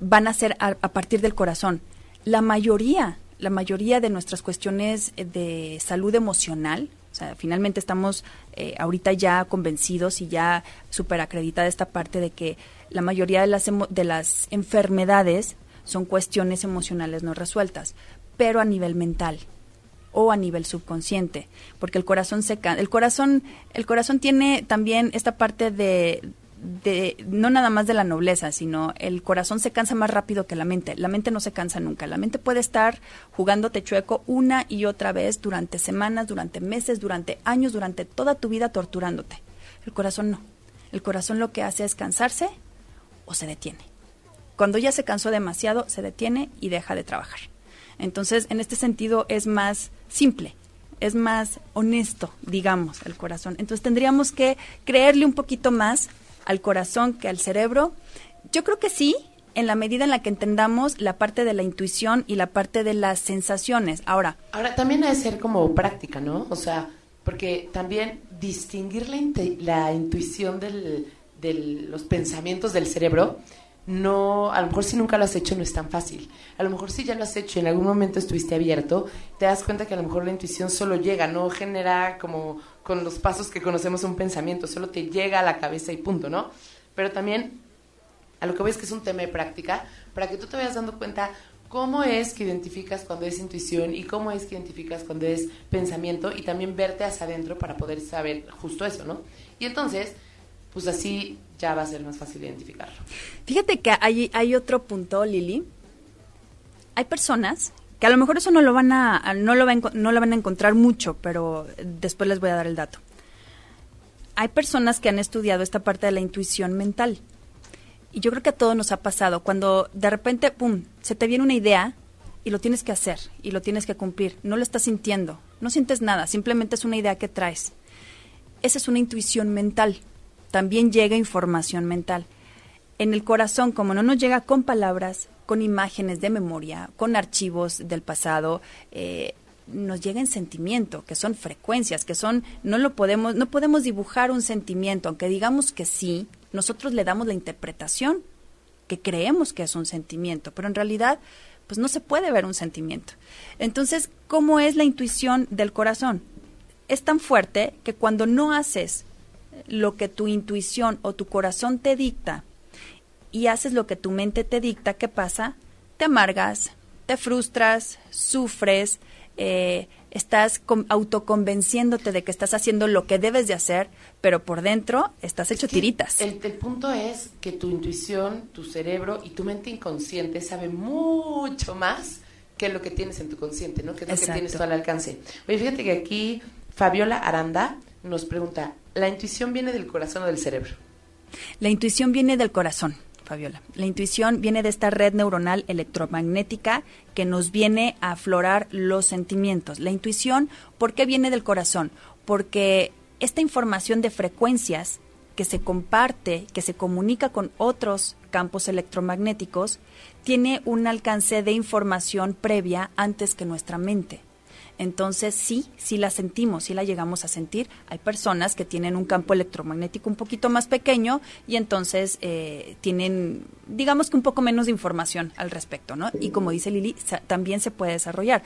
van a ser a, partir del corazón. La mayoría, la mayoría de nuestras cuestiones de salud emocional, o sea, finalmente estamos eh, ahorita ya convencidos y ya súper acreditada esta parte de que la mayoría de las, de las enfermedades son cuestiones emocionales no resueltas, pero a nivel mental o a nivel subconsciente, porque el corazón se el corazón el corazón tiene también esta parte de, de no nada más de la nobleza, sino el corazón se cansa más rápido que la mente. La mente no se cansa nunca. La mente puede estar jugándote chueco una y otra vez durante semanas, durante meses, durante años, durante toda tu vida torturándote. El corazón no. El corazón lo que hace es cansarse o se detiene. Cuando ya se cansó demasiado, se detiene y deja de trabajar. Entonces, en este sentido es más simple, es más honesto, digamos, el corazón. Entonces tendríamos que creerle un poquito más al corazón que al cerebro. Yo creo que sí, en la medida en la que entendamos la parte de la intuición y la parte de las sensaciones. Ahora. Ahora, también debe ser como práctica, ¿no? O sea, porque también distinguir la, la intuición del, de los pensamientos del cerebro, no, a lo mejor si nunca lo has hecho no es tan fácil. A lo mejor si ya lo has hecho y en algún momento estuviste abierto, te das cuenta que a lo mejor la intuición solo llega, no genera como con los pasos que conocemos un pensamiento, solo te llega a la cabeza y punto, ¿no? Pero también a lo que voy es que es un tema de práctica, para que tú te vayas dando cuenta cómo es que identificas cuando es intuición y cómo es que identificas cuando es pensamiento y también verte hacia adentro para poder saber justo eso, ¿no? Y entonces, pues así ya va a ser más fácil identificarlo. Fíjate que hay, hay otro punto, Lili. Hay personas que a lo mejor eso no lo van a, no lo, no lo van a encontrar mucho, pero después les voy a dar el dato. Hay personas que han estudiado esta parte de la intuición mental y yo creo que a todos nos ha pasado, cuando de repente, ¡pum!, se te viene una idea y lo tienes que hacer y lo tienes que cumplir. No lo estás sintiendo, no sientes nada, simplemente es una idea que traes. Esa es una intuición mental. También llega información mental. En el corazón, como no nos llega con palabras, con imágenes de memoria, con archivos del pasado, eh, nos llega en sentimiento, que son frecuencias, que son, no lo podemos, no podemos dibujar un sentimiento, aunque digamos que sí, nosotros le damos la interpretación que creemos que es un sentimiento, pero en realidad pues no se puede ver un sentimiento. Entonces, ¿cómo es la intuición del corazón? Es tan fuerte que cuando no haces lo que tu intuición o tu corazón te dicta y haces lo que tu mente te dicta, ¿qué pasa? Te amargas, te frustras, sufres, eh, estás autoconvenciéndote de que estás haciendo lo que debes de hacer, pero por dentro estás hecho tiritas. El, punto es que tu intuición, tu cerebro y tu mente inconsciente sabe mucho más que lo que tienes en tu consciente, ¿no? Que es lo que tienes tú al alcance. Oye, fíjate que aquí Fabiola Aranda nos pregunta, ¿la intuición viene del corazón o del cerebro? La intuición viene del corazón. Fabiola. La intuición viene de esta red neuronal electromagnética que nos viene a aflorar los sentimientos. La intuición, ¿por qué viene del corazón? Porque esta información de frecuencias que se comparte, que se comunica con otros campos electromagnéticos, tiene un alcance de información previa antes que nuestra mente. Entonces sí, sí la sentimos, sí la llegamos a sentir. Hay personas que tienen un campo electromagnético un poquito más pequeño y entonces eh, tienen, digamos que un poco menos de información al respecto, ¿no? Y como dice Lili, también se puede desarrollar.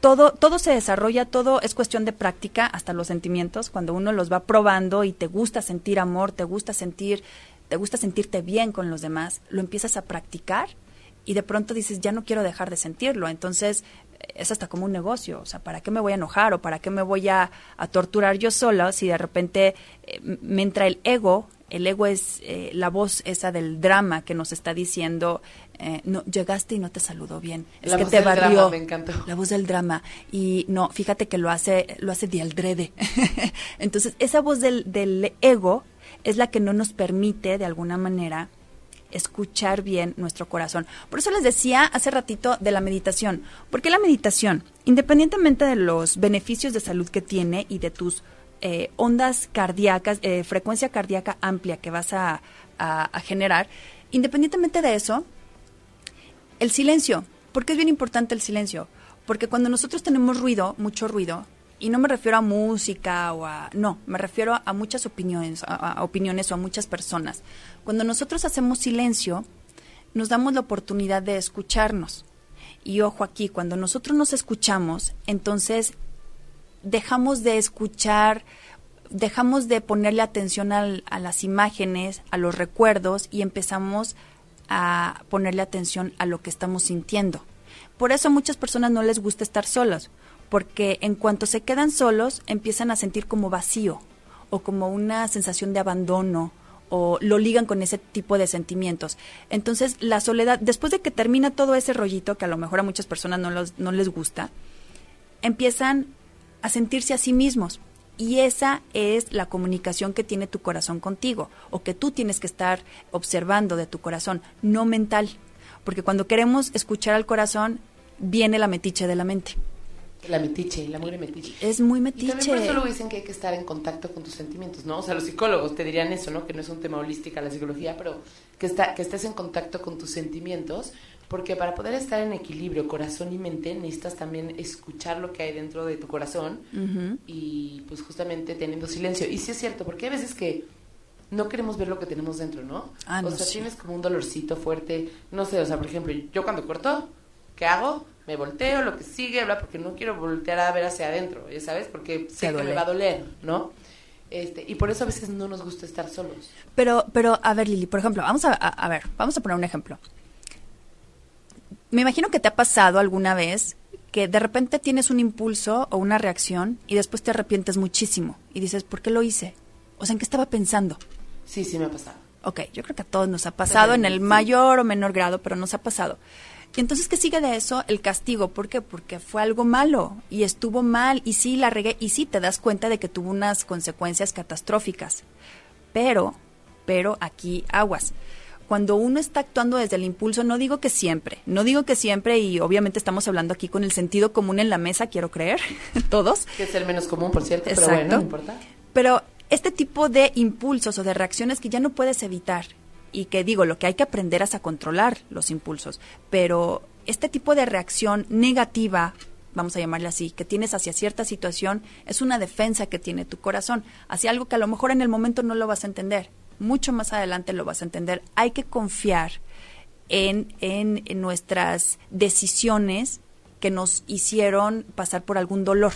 Todo, todo se desarrolla, todo es cuestión de práctica, hasta los sentimientos, cuando uno los va probando y te gusta sentir amor, te gusta sentir, te gusta sentirte bien con los demás, lo empiezas a practicar y de pronto dices, ya no quiero dejar de sentirlo. Entonces es hasta como un negocio, o sea, ¿para qué me voy a enojar o para qué me voy a, torturar yo sola si de repente eh, me entra el ego? El ego es eh, la voz esa del drama que nos está diciendo, eh, no, llegaste y no te saludó bien. Es que te barrió. me encantó. La voz del drama. Y no, fíjate que lo hace, lo hace de aldrede. [laughs] Entonces, esa voz del, del ego es la que no nos permite, de alguna manera, escuchar bien nuestro corazón. Por eso les decía hace ratito de la meditación, porque la meditación, independientemente de los beneficios de salud que tiene y de tus eh, ondas cardíacas, eh, frecuencia cardíaca amplia que vas a, generar, independientemente de eso, el silencio, ¿por qué es bien importante el silencio? Porque cuando nosotros tenemos ruido, mucho ruido, y no me refiero a música o a... No, me refiero a, muchas opiniones, opiniones o a muchas personas. Cuando nosotros hacemos silencio, nos damos la oportunidad de escucharnos. Y ojo aquí, cuando nosotros nos escuchamos, entonces dejamos de escuchar, dejamos de ponerle atención a las imágenes, a los recuerdos y empezamos a ponerle atención a lo que estamos sintiendo. Por eso a muchas personas no les gusta estar solas, porque en cuanto se quedan solos empiezan a sentir como vacío o como una sensación de abandono o lo ligan con ese tipo de sentimientos. Entonces, la soledad, después de que termina todo ese rollito, que a lo mejor a muchas personas no, no les gusta, empiezan a sentirse a sí mismos. Y esa es la comunicación que tiene tu corazón contigo, o que tú tienes que estar observando de tu corazón, no mental. Porque cuando queremos escuchar al corazón, viene la metiche de la mente. La metiche, la mugre metiche. Es muy metiche. Y también por eso lo dicen que hay que estar en contacto con tus sentimientos, ¿no? O sea, los psicólogos te dirían eso, ¿no? Que no es un tema holística la psicología, pero que, está, que estés en contacto con tus sentimientos, porque para poder estar en equilibrio corazón y mente necesitas también escuchar lo que hay dentro de tu corazón y pues justamente teniendo silencio. Y sí es cierto, porque hay veces que no queremos ver lo que tenemos dentro, ¿no? Ah, o sea, sí. tienes como un dolorcito fuerte, no sé, o sea, por ejemplo, yo cuando corto, ¿qué hago? Me volteo, lo que sigue, bla, porque no quiero voltear a ver hacia adentro, ¿ya ¿sabes? Porque sé que me va a doler, ¿no? Este, y por eso a veces no nos gusta estar solos. Pero, pero, a ver, Lili, por ejemplo, vamos a, a- a ver, vamos a poner un ejemplo. Me imagino que te ha pasado alguna vez que de repente tienes un impulso o una reacción y después te arrepientes muchísimo y dices, ¿por qué lo hice? O sea, ¿en qué estaba pensando? Sí, sí me ha pasado. Ok, yo creo que a todos nos ha pasado en el Sí. mayor o menor grado, pero nos ha pasado. Y entonces, ¿qué sigue de eso? El castigo. ¿Por qué? Porque fue algo malo y estuvo mal y sí la regué y sí te das cuenta de que tuvo unas consecuencias catastróficas. Pero, pero aquí aguas. Cuando uno está actuando desde el impulso, no digo que siempre, no digo que siempre y obviamente estamos hablando aquí con el sentido común en la mesa, quiero creer, [laughs] todos. Que es el menos común, por cierto, pero Exacto. bueno, no importa. Pero este tipo de impulsos o de reacciones que ya no puedes evitar y que digo, lo que hay que aprender es a controlar los impulsos, pero este tipo de reacción negativa, vamos a llamarle así, que tienes hacia cierta situación, es una defensa que tiene tu corazón, hacia algo que a lo mejor en el momento no lo vas a entender, mucho más adelante lo vas a entender. Hay que confiar en, en, en nuestras decisiones que nos hicieron pasar por algún dolor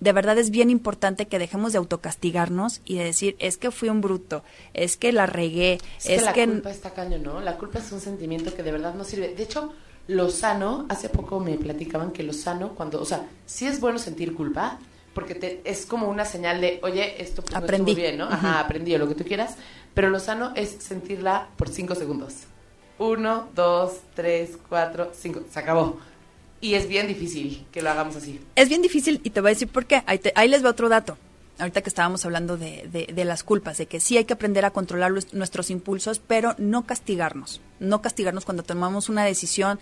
de verdad es bien importante que dejemos de autocastigarnos y de decir, es que fui un bruto, es que la regué, Es, es, que la que... culpa está caño, ¿no? La culpa es un sentimiento que de verdad no sirve. De hecho, lo sano, hace poco me platicaban que lo sano cuando, o sea, sí es bueno sentir culpa, porque te, es como una señal de, oye, esto pues, no estuvo bien, ¿no? Ajá, aprendí o lo que tú quieras, pero lo sano es sentirla por cinco segundos. Uno, dos, tres, cuatro, cinco, se acabó. Y es bien difícil que lo hagamos así. Es bien difícil y te voy a decir por qué. Ahí, te- ahí les va otro dato. Ahorita que estábamos hablando de, de- de las culpas, de que sí hay que aprender a controlar nuestros impulsos, pero no castigarnos. No castigarnos cuando tomamos una decisión,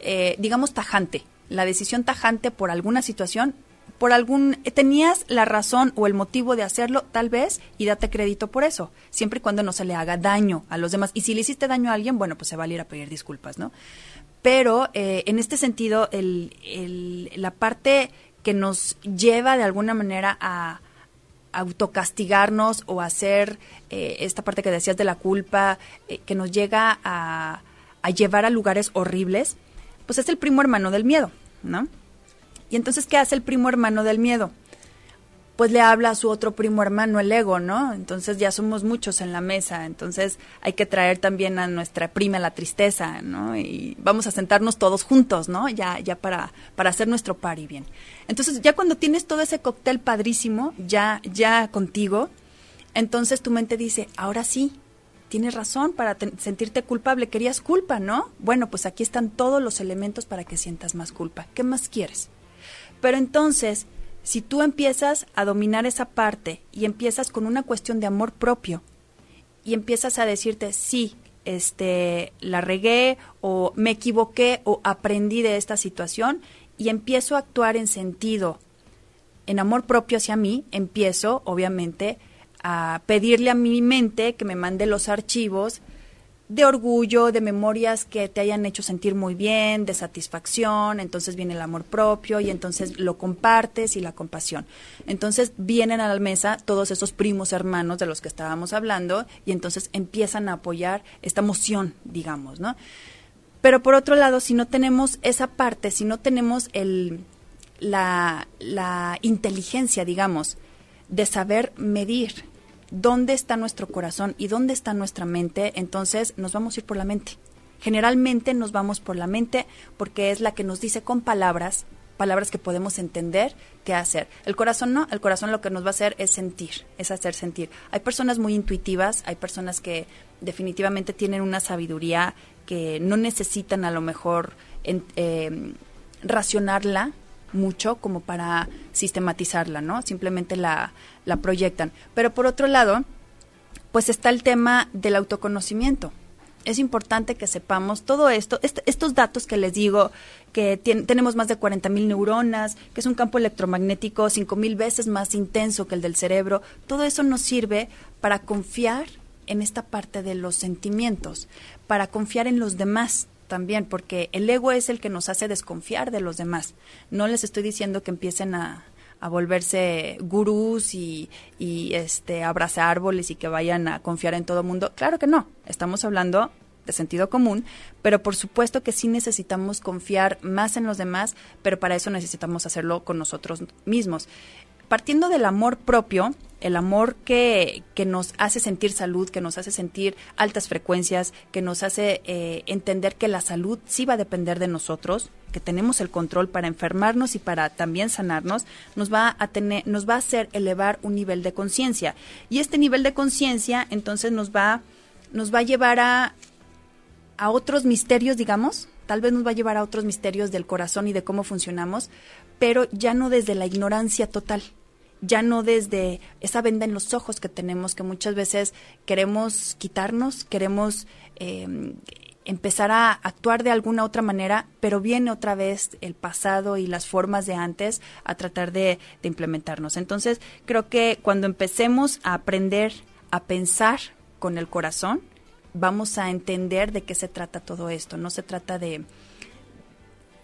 eh, digamos, tajante. La decisión tajante por alguna situación, por algún... Tenías la razón o el motivo de hacerlo, tal vez, y date crédito por eso, siempre y cuando no se le haga daño a los demás. Y si le hiciste daño a alguien, bueno, pues se va a ir a pedir disculpas, ¿no? Pero eh, en este sentido, el, la parte que nos lleva de alguna manera a autocastigarnos o hacer eh, esta parte que decías de la culpa, eh, que nos llega a, a llevar a lugares horribles, pues es el primo hermano del miedo, ¿no? Y entonces, ¿qué hace el primo hermano del miedo? Pues le habla a su otro primo hermano, el ego, ¿no? Entonces ya somos muchos en la mesa, entonces hay que traer también a nuestra prima la tristeza, ¿no? Y vamos a sentarnos todos juntos, ¿no? Ya, ya para, para hacer nuestro party bien. Entonces ya cuando tienes todo ese cóctel padrísimo, ya, ya contigo, entonces tu mente dice, ahora sí, tienes razón para te- sentirte culpable, querías culpa, ¿no? Bueno, pues aquí están todos los elementos para que sientas más culpa. ¿Qué más quieres? Pero entonces, si tú empiezas a dominar esa parte y empiezas con una cuestión de amor propio y empiezas a decirte, sí, este, la regué o me equivoqué o aprendí de esta situación y empiezo a actuar en sentido, en amor propio hacia mí, empiezo, obviamente, a pedirle a mi mente que me mande los archivos de orgullo, de memorias que te hayan hecho sentir muy bien, de satisfacción, entonces viene el amor propio y entonces lo compartes y la compasión. Entonces vienen a la mesa todos esos primos hermanos de los que estábamos hablando y entonces empiezan a apoyar esta emoción, digamos, ¿no? Pero por otro lado, si no tenemos esa parte, si no tenemos el, la, la inteligencia, digamos, de saber medir dónde está nuestro corazón y dónde está nuestra mente, entonces nos vamos a ir por la mente. Generalmente nos vamos por la mente porque es la que nos dice con palabras, palabras que podemos entender qué hacer. El corazón no, el corazón lo que nos va a hacer es sentir, es hacer sentir. Hay personas muy intuitivas, hay personas que definitivamente tienen una sabiduría que no necesitan a lo mejor eh, racionarla mucho como para sistematizarla, ¿no? Simplemente la, proyectan. Pero por otro lado, pues está el tema del autoconocimiento. Es importante que sepamos todo esto, est- estos datos que les digo, que tenemos más de 40 mil neuronas, que es un campo electromagnético 5 mil veces más intenso que el del cerebro, todo eso nos sirve para confiar en esta parte de los sentimientos, para confiar en los demás también, porque el ego es el que nos hace desconfiar de los demás. No les estoy diciendo que empiecen a, a volverse gurús y, y este, abrazar árboles y que vayan a confiar en todo mundo. Claro que no, estamos hablando de sentido común, pero por supuesto que sí necesitamos confiar más en los demás, pero para eso necesitamos hacerlo con nosotros mismos. Partiendo del amor propio, el amor que, que, nos hace sentir salud, que nos hace sentir altas frecuencias, que nos hace eh, entender que la salud sí va a depender de nosotros, que tenemos el control para enfermarnos y para también sanarnos, nos va a tener, nos va a hacer elevar un nivel de conciencia. Y este nivel de conciencia entonces nos va, nos va a llevar a, a otros misterios, digamos, tal vez nos va a llevar a otros misterios del corazón y de cómo funcionamos, pero ya no desde la ignorancia total ya no desde esa venda en los ojos que tenemos, que muchas veces queremos quitarnos, queremos eh, empezar a actuar de alguna otra manera, pero viene otra vez el pasado y las formas de antes a tratar de, de implementarnos. Entonces, creo que cuando empecemos a aprender a pensar con el corazón, vamos a entender de qué se trata todo esto. No se trata de,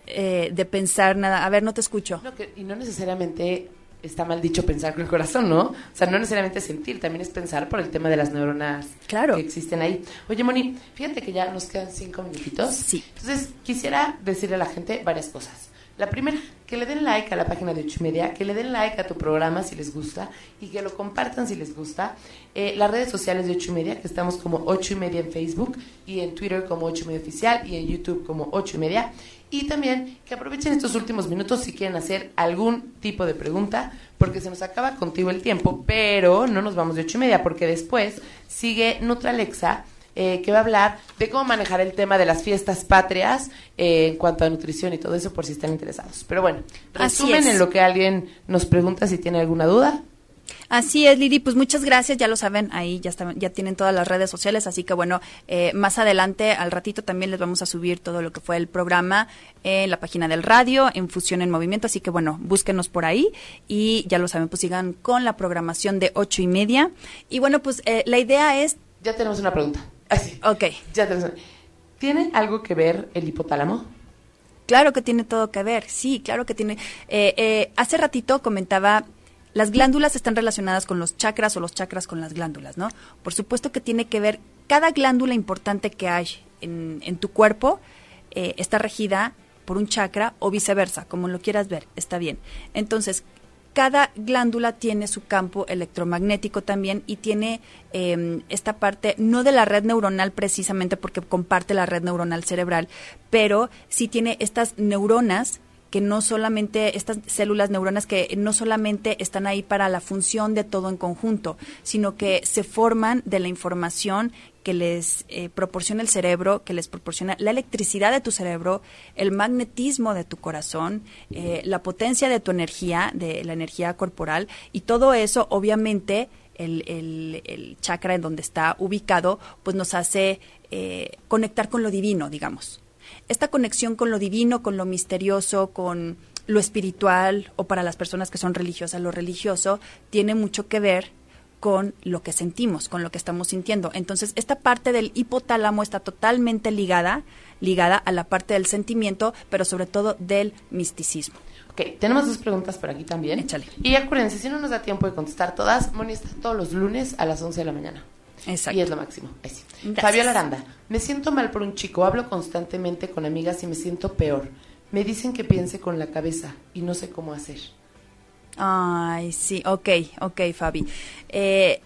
eh, de pensar nada. A ver, no te escucho. Y no necesariamente está mal dicho pensar con el corazón, ¿no? O sea, no necesariamente sentir, también es pensar por el tema de las neuronas claro. que existen ahí. Oye, Moni, fíjate que ya nos quedan cinco minutitos. Sí. Entonces, quisiera decirle a la gente varias cosas. La primera, que le den like a la página de Ocho y Media, que le den like a tu programa si les gusta y que lo compartan si les gusta. Eh, las redes sociales de Ocho y Media, que estamos como Ocho y Media en Facebook y en Twitter como Ocho y Media Oficial y en YouTube como Ocho y Media. Y también que aprovechen estos últimos minutos si quieren hacer algún tipo de pregunta, porque se nos acaba contigo el tiempo, pero no nos vamos de ocho y media, porque después sigue Nutralexa, eh, que va a hablar de cómo manejar el tema de las fiestas patrias eh, en cuanto a nutrición y todo eso, por si están interesados. Pero bueno, resumen en lo que alguien nos pregunta si tiene alguna duda. Así es, Lili. Pues muchas gracias. Ya lo saben, ahí ya, tienen todas las redes sociales. Así que bueno, eh, más adelante, al ratito también les vamos a subir todo lo que fue el programa en la página del radio, en Fusión en Movimiento. Así que bueno, búsquenos por ahí y ya lo saben, pues sigan con la programación de ocho y media. Y bueno, pues eh, la idea es. Ya tenemos una pregunta. Así. Ok. Ya tenemos. ¿Tiene algo que ver el hipotálamo? Claro que tiene todo que ver, sí, claro que tiene. Eh, eh, hace ratito comentaba las glándulas están relacionadas con los chakras o los chakras con las glándulas, ¿no? Por supuesto que tiene que ver, cada glándula importante que hay en, en tu cuerpo eh, está regida por un chakra o viceversa, como lo quieras ver, está bien. Entonces, cada glándula tiene su campo electromagnético también y tiene eh, esta parte, no de la red neuronal precisamente porque comparte la red neuronal cerebral, pero sí tiene estas neuronas que no solamente estas células neuronas que no solamente están ahí para la función de todo en conjunto, sino que se forman de la información que les eh, proporciona el cerebro, que les proporciona la electricidad de tu cerebro, el magnetismo de tu corazón, eh, la potencia de tu energía, de la energía corporal, y todo eso obviamente el, el, el chakra en donde está ubicado, pues nos hace eh, conectar con lo divino, digamos esta conexión con lo divino, con lo misterioso, con lo espiritual, o para las personas que son religiosas, lo religioso, tiene mucho que ver con lo que sentimos, con lo que estamos sintiendo. Entonces, esta parte del hipotálamo está totalmente ligada, ligada a la parte del sentimiento, pero sobre todo del misticismo. Ok, tenemos dos preguntas por aquí también. Échale. Y acuérdense, si no nos da tiempo de contestar todas, Moni está todos los lunes a las 11 de la mañana. Exacto. Y es lo máximo. Sí. Fabiola Aranda, me siento mal por un chico, hablo constantemente con amigas y me siento peor. Me dicen que piense con la cabeza y no sé cómo hacer. Ay, sí, ok, ok, Fabi. Eh,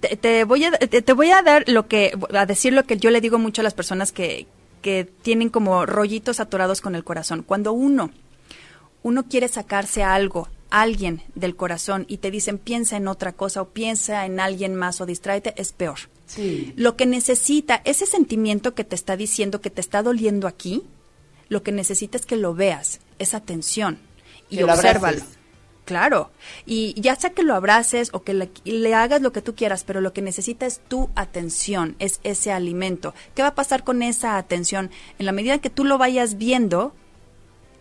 te, te voy a, te, te voy a dar lo que, a decir lo que yo le digo mucho a las personas que, que tienen como rollitos atorados con el corazón. Cuando uno, uno quiere sacarse algo, alguien del corazón y te dicen piensa en otra cosa o piensa en alguien más o distráete, es peor. Sí. Lo que necesita, ese sentimiento que te está diciendo que te está doliendo aquí, lo que necesita es que lo veas, esa atención y Que obsérvalo. Claro, y ya sea que lo abraces o que le, le hagas lo que tú quieras, pero lo que necesita es tu atención, es ese alimento. ¿Qué va a pasar con esa atención? En la medida que tú lo vayas viendo,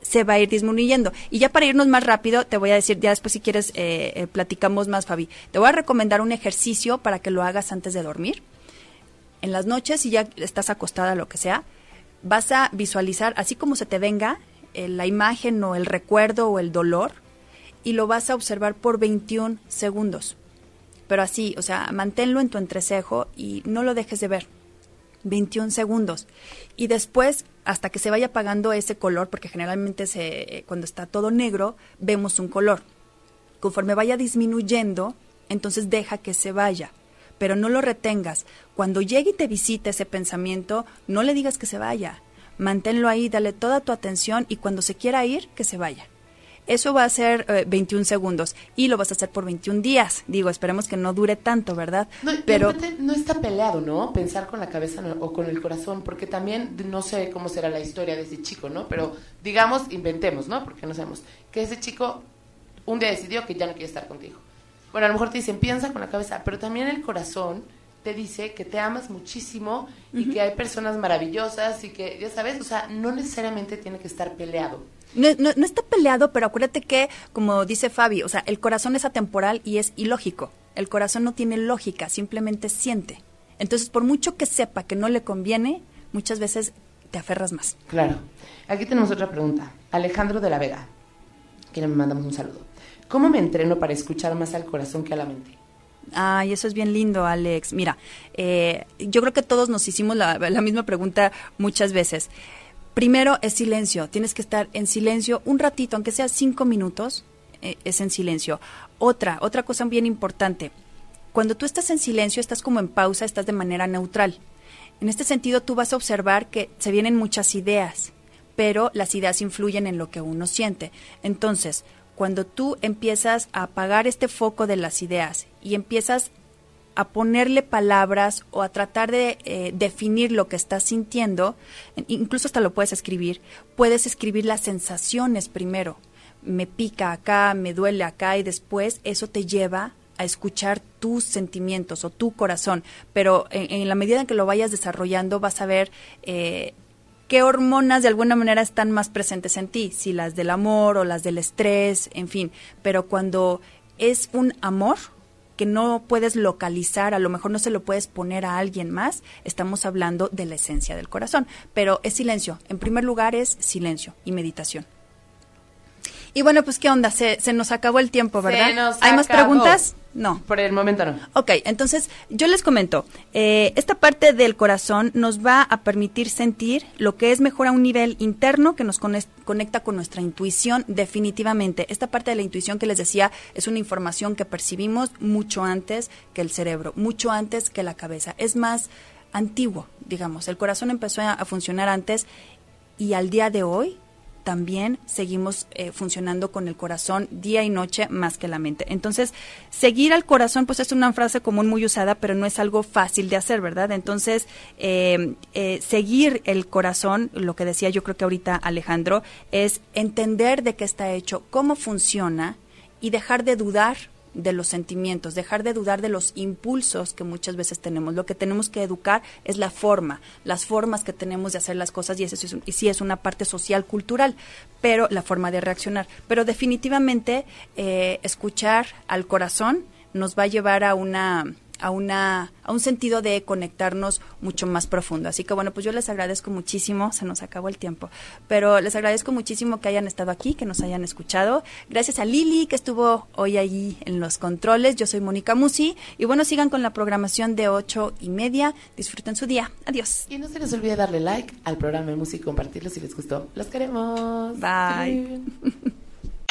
se va a ir disminuyendo. Y ya para irnos más rápido, te voy a decir, ya después si quieres, eh, eh, platicamos más, Fabi. Te voy a recomendar un ejercicio para que lo hagas antes de dormir. En las noches, si ya estás acostada, lo que sea, vas a visualizar, así como se te venga, eh, la imagen o el recuerdo o el dolor, y lo vas a observar por 21 segundos. Pero así, o sea, manténlo en tu entrecejo y no lo dejes de ver. 21 segundos. Y después, hasta que se vaya apagando ese color, porque generalmente se, cuando está todo negro, vemos un color. Conforme vaya disminuyendo, entonces deja que se vaya. Pero no lo retengas. Cuando llegue y te visite ese pensamiento, no le digas que se vaya. Manténlo ahí, dale toda tu atención y cuando se quiera ir, que se vaya. Eso va a ser 21 eh, segundos y lo vas a hacer por 21 días. Digo, esperemos que no dure tanto, ¿verdad? No, pero no está peleado, ¿no? Pensar con la cabeza o con el corazón, porque también no sé cómo será la historia de ese chico, ¿no? Pero digamos, inventemos, ¿no? Porque no sabemos que ese chico un día decidió que ya no quiere estar contigo. Bueno, a lo mejor te dicen, piensa con la cabeza, pero también el corazón te dice que te amas muchísimo y que hay personas maravillosas y que, ya sabes, o sea, no necesariamente tiene que estar peleado. No, no, está peleado, pero acuérdate que, como dice Fabi, o sea, el corazón es atemporal y es ilógico. El corazón no tiene lógica, simplemente siente. Entonces, por mucho que sepa que no le conviene, muchas veces te aferras más. Claro. Aquí tenemos otra pregunta. Alejandro de la Vega, que le mandamos un saludo. ¿Cómo me entreno para escuchar más al corazón que a la mente? Ay, eso es bien lindo, Alex. Mira, eh, yo creo que todos nos hicimos la, misma pregunta muchas veces. Primero es silencio, tienes que estar en silencio un ratito, aunque sea cinco minutos, eh, es en silencio. Otra, otra cosa bien importante, cuando tú estás en silencio, estás como en pausa, estás de manera neutral. En este sentido, tú vas a observar que se vienen muchas ideas, pero las ideas influyen en lo que uno siente. Entonces, cuando tú empiezas a apagar este foco de las ideas y empiezas a ponerle palabras o a tratar de eh, definir lo que estás sintiendo, incluso hasta lo puedes escribir, puedes escribir las sensaciones primero. Me pica acá, me duele acá y después eso te lleva a escuchar tus sentimientos o tu corazón. Pero en, la medida en que lo vayas desarrollando vas a ver eh, qué hormonas de alguna manera están más presentes en ti, si las del amor o las del estrés, en fin. Pero cuando es un amor, que no puedes localizar, a lo mejor no se lo puedes poner a alguien más, estamos hablando de la esencia del corazón. Pero es silencio. En primer lugar es silencio y meditación. Y bueno, pues qué onda, se, se nos acabó el tiempo, ¿verdad? ¿Hay más preguntas? No. Por el momento no. Ok, entonces yo les comento, eh, esta parte del corazón nos va a permitir sentir lo que es mejor a un nivel interno que nos conecta con nuestra intuición definitivamente. Esta parte de la intuición que les decía es una información que percibimos mucho antes que el cerebro, mucho antes que la cabeza. Es más antiguo, digamos. El corazón empezó a funcionar antes y al día de hoy también seguimos eh, funcionando con el corazón día y noche más que la mente. Entonces, seguir al corazón, pues es una frase común muy usada, pero no es algo fácil de hacer, ¿verdad? Entonces, eh, eh, seguir el corazón, lo que decía yo creo que ahorita Alejandro, es entender de qué está hecho, cómo funciona y dejar de dudar de los sentimientos, dejar de dudar de los impulsos que muchas veces tenemos. Lo que tenemos que educar es la forma, las formas que tenemos de hacer las cosas y eso es, y sí es una parte social, cultural, pero la forma de reaccionar. Pero definitivamente eh, escuchar al corazón nos va a llevar a una a, una, a un sentido de conectarnos mucho más profundo. Así que bueno, pues yo les agradezco muchísimo, se nos acabó el tiempo, pero les agradezco muchísimo que hayan estado aquí, que nos hayan escuchado. Gracias a Lili, que estuvo hoy allí en los controles. Yo soy Mónica Musi y bueno, sigan con la programación de ocho y media. Disfruten su día. Adiós. Y no se les olvide darle like al programa de música y compartirlo si les gustó. Los queremos. Bye. [laughs]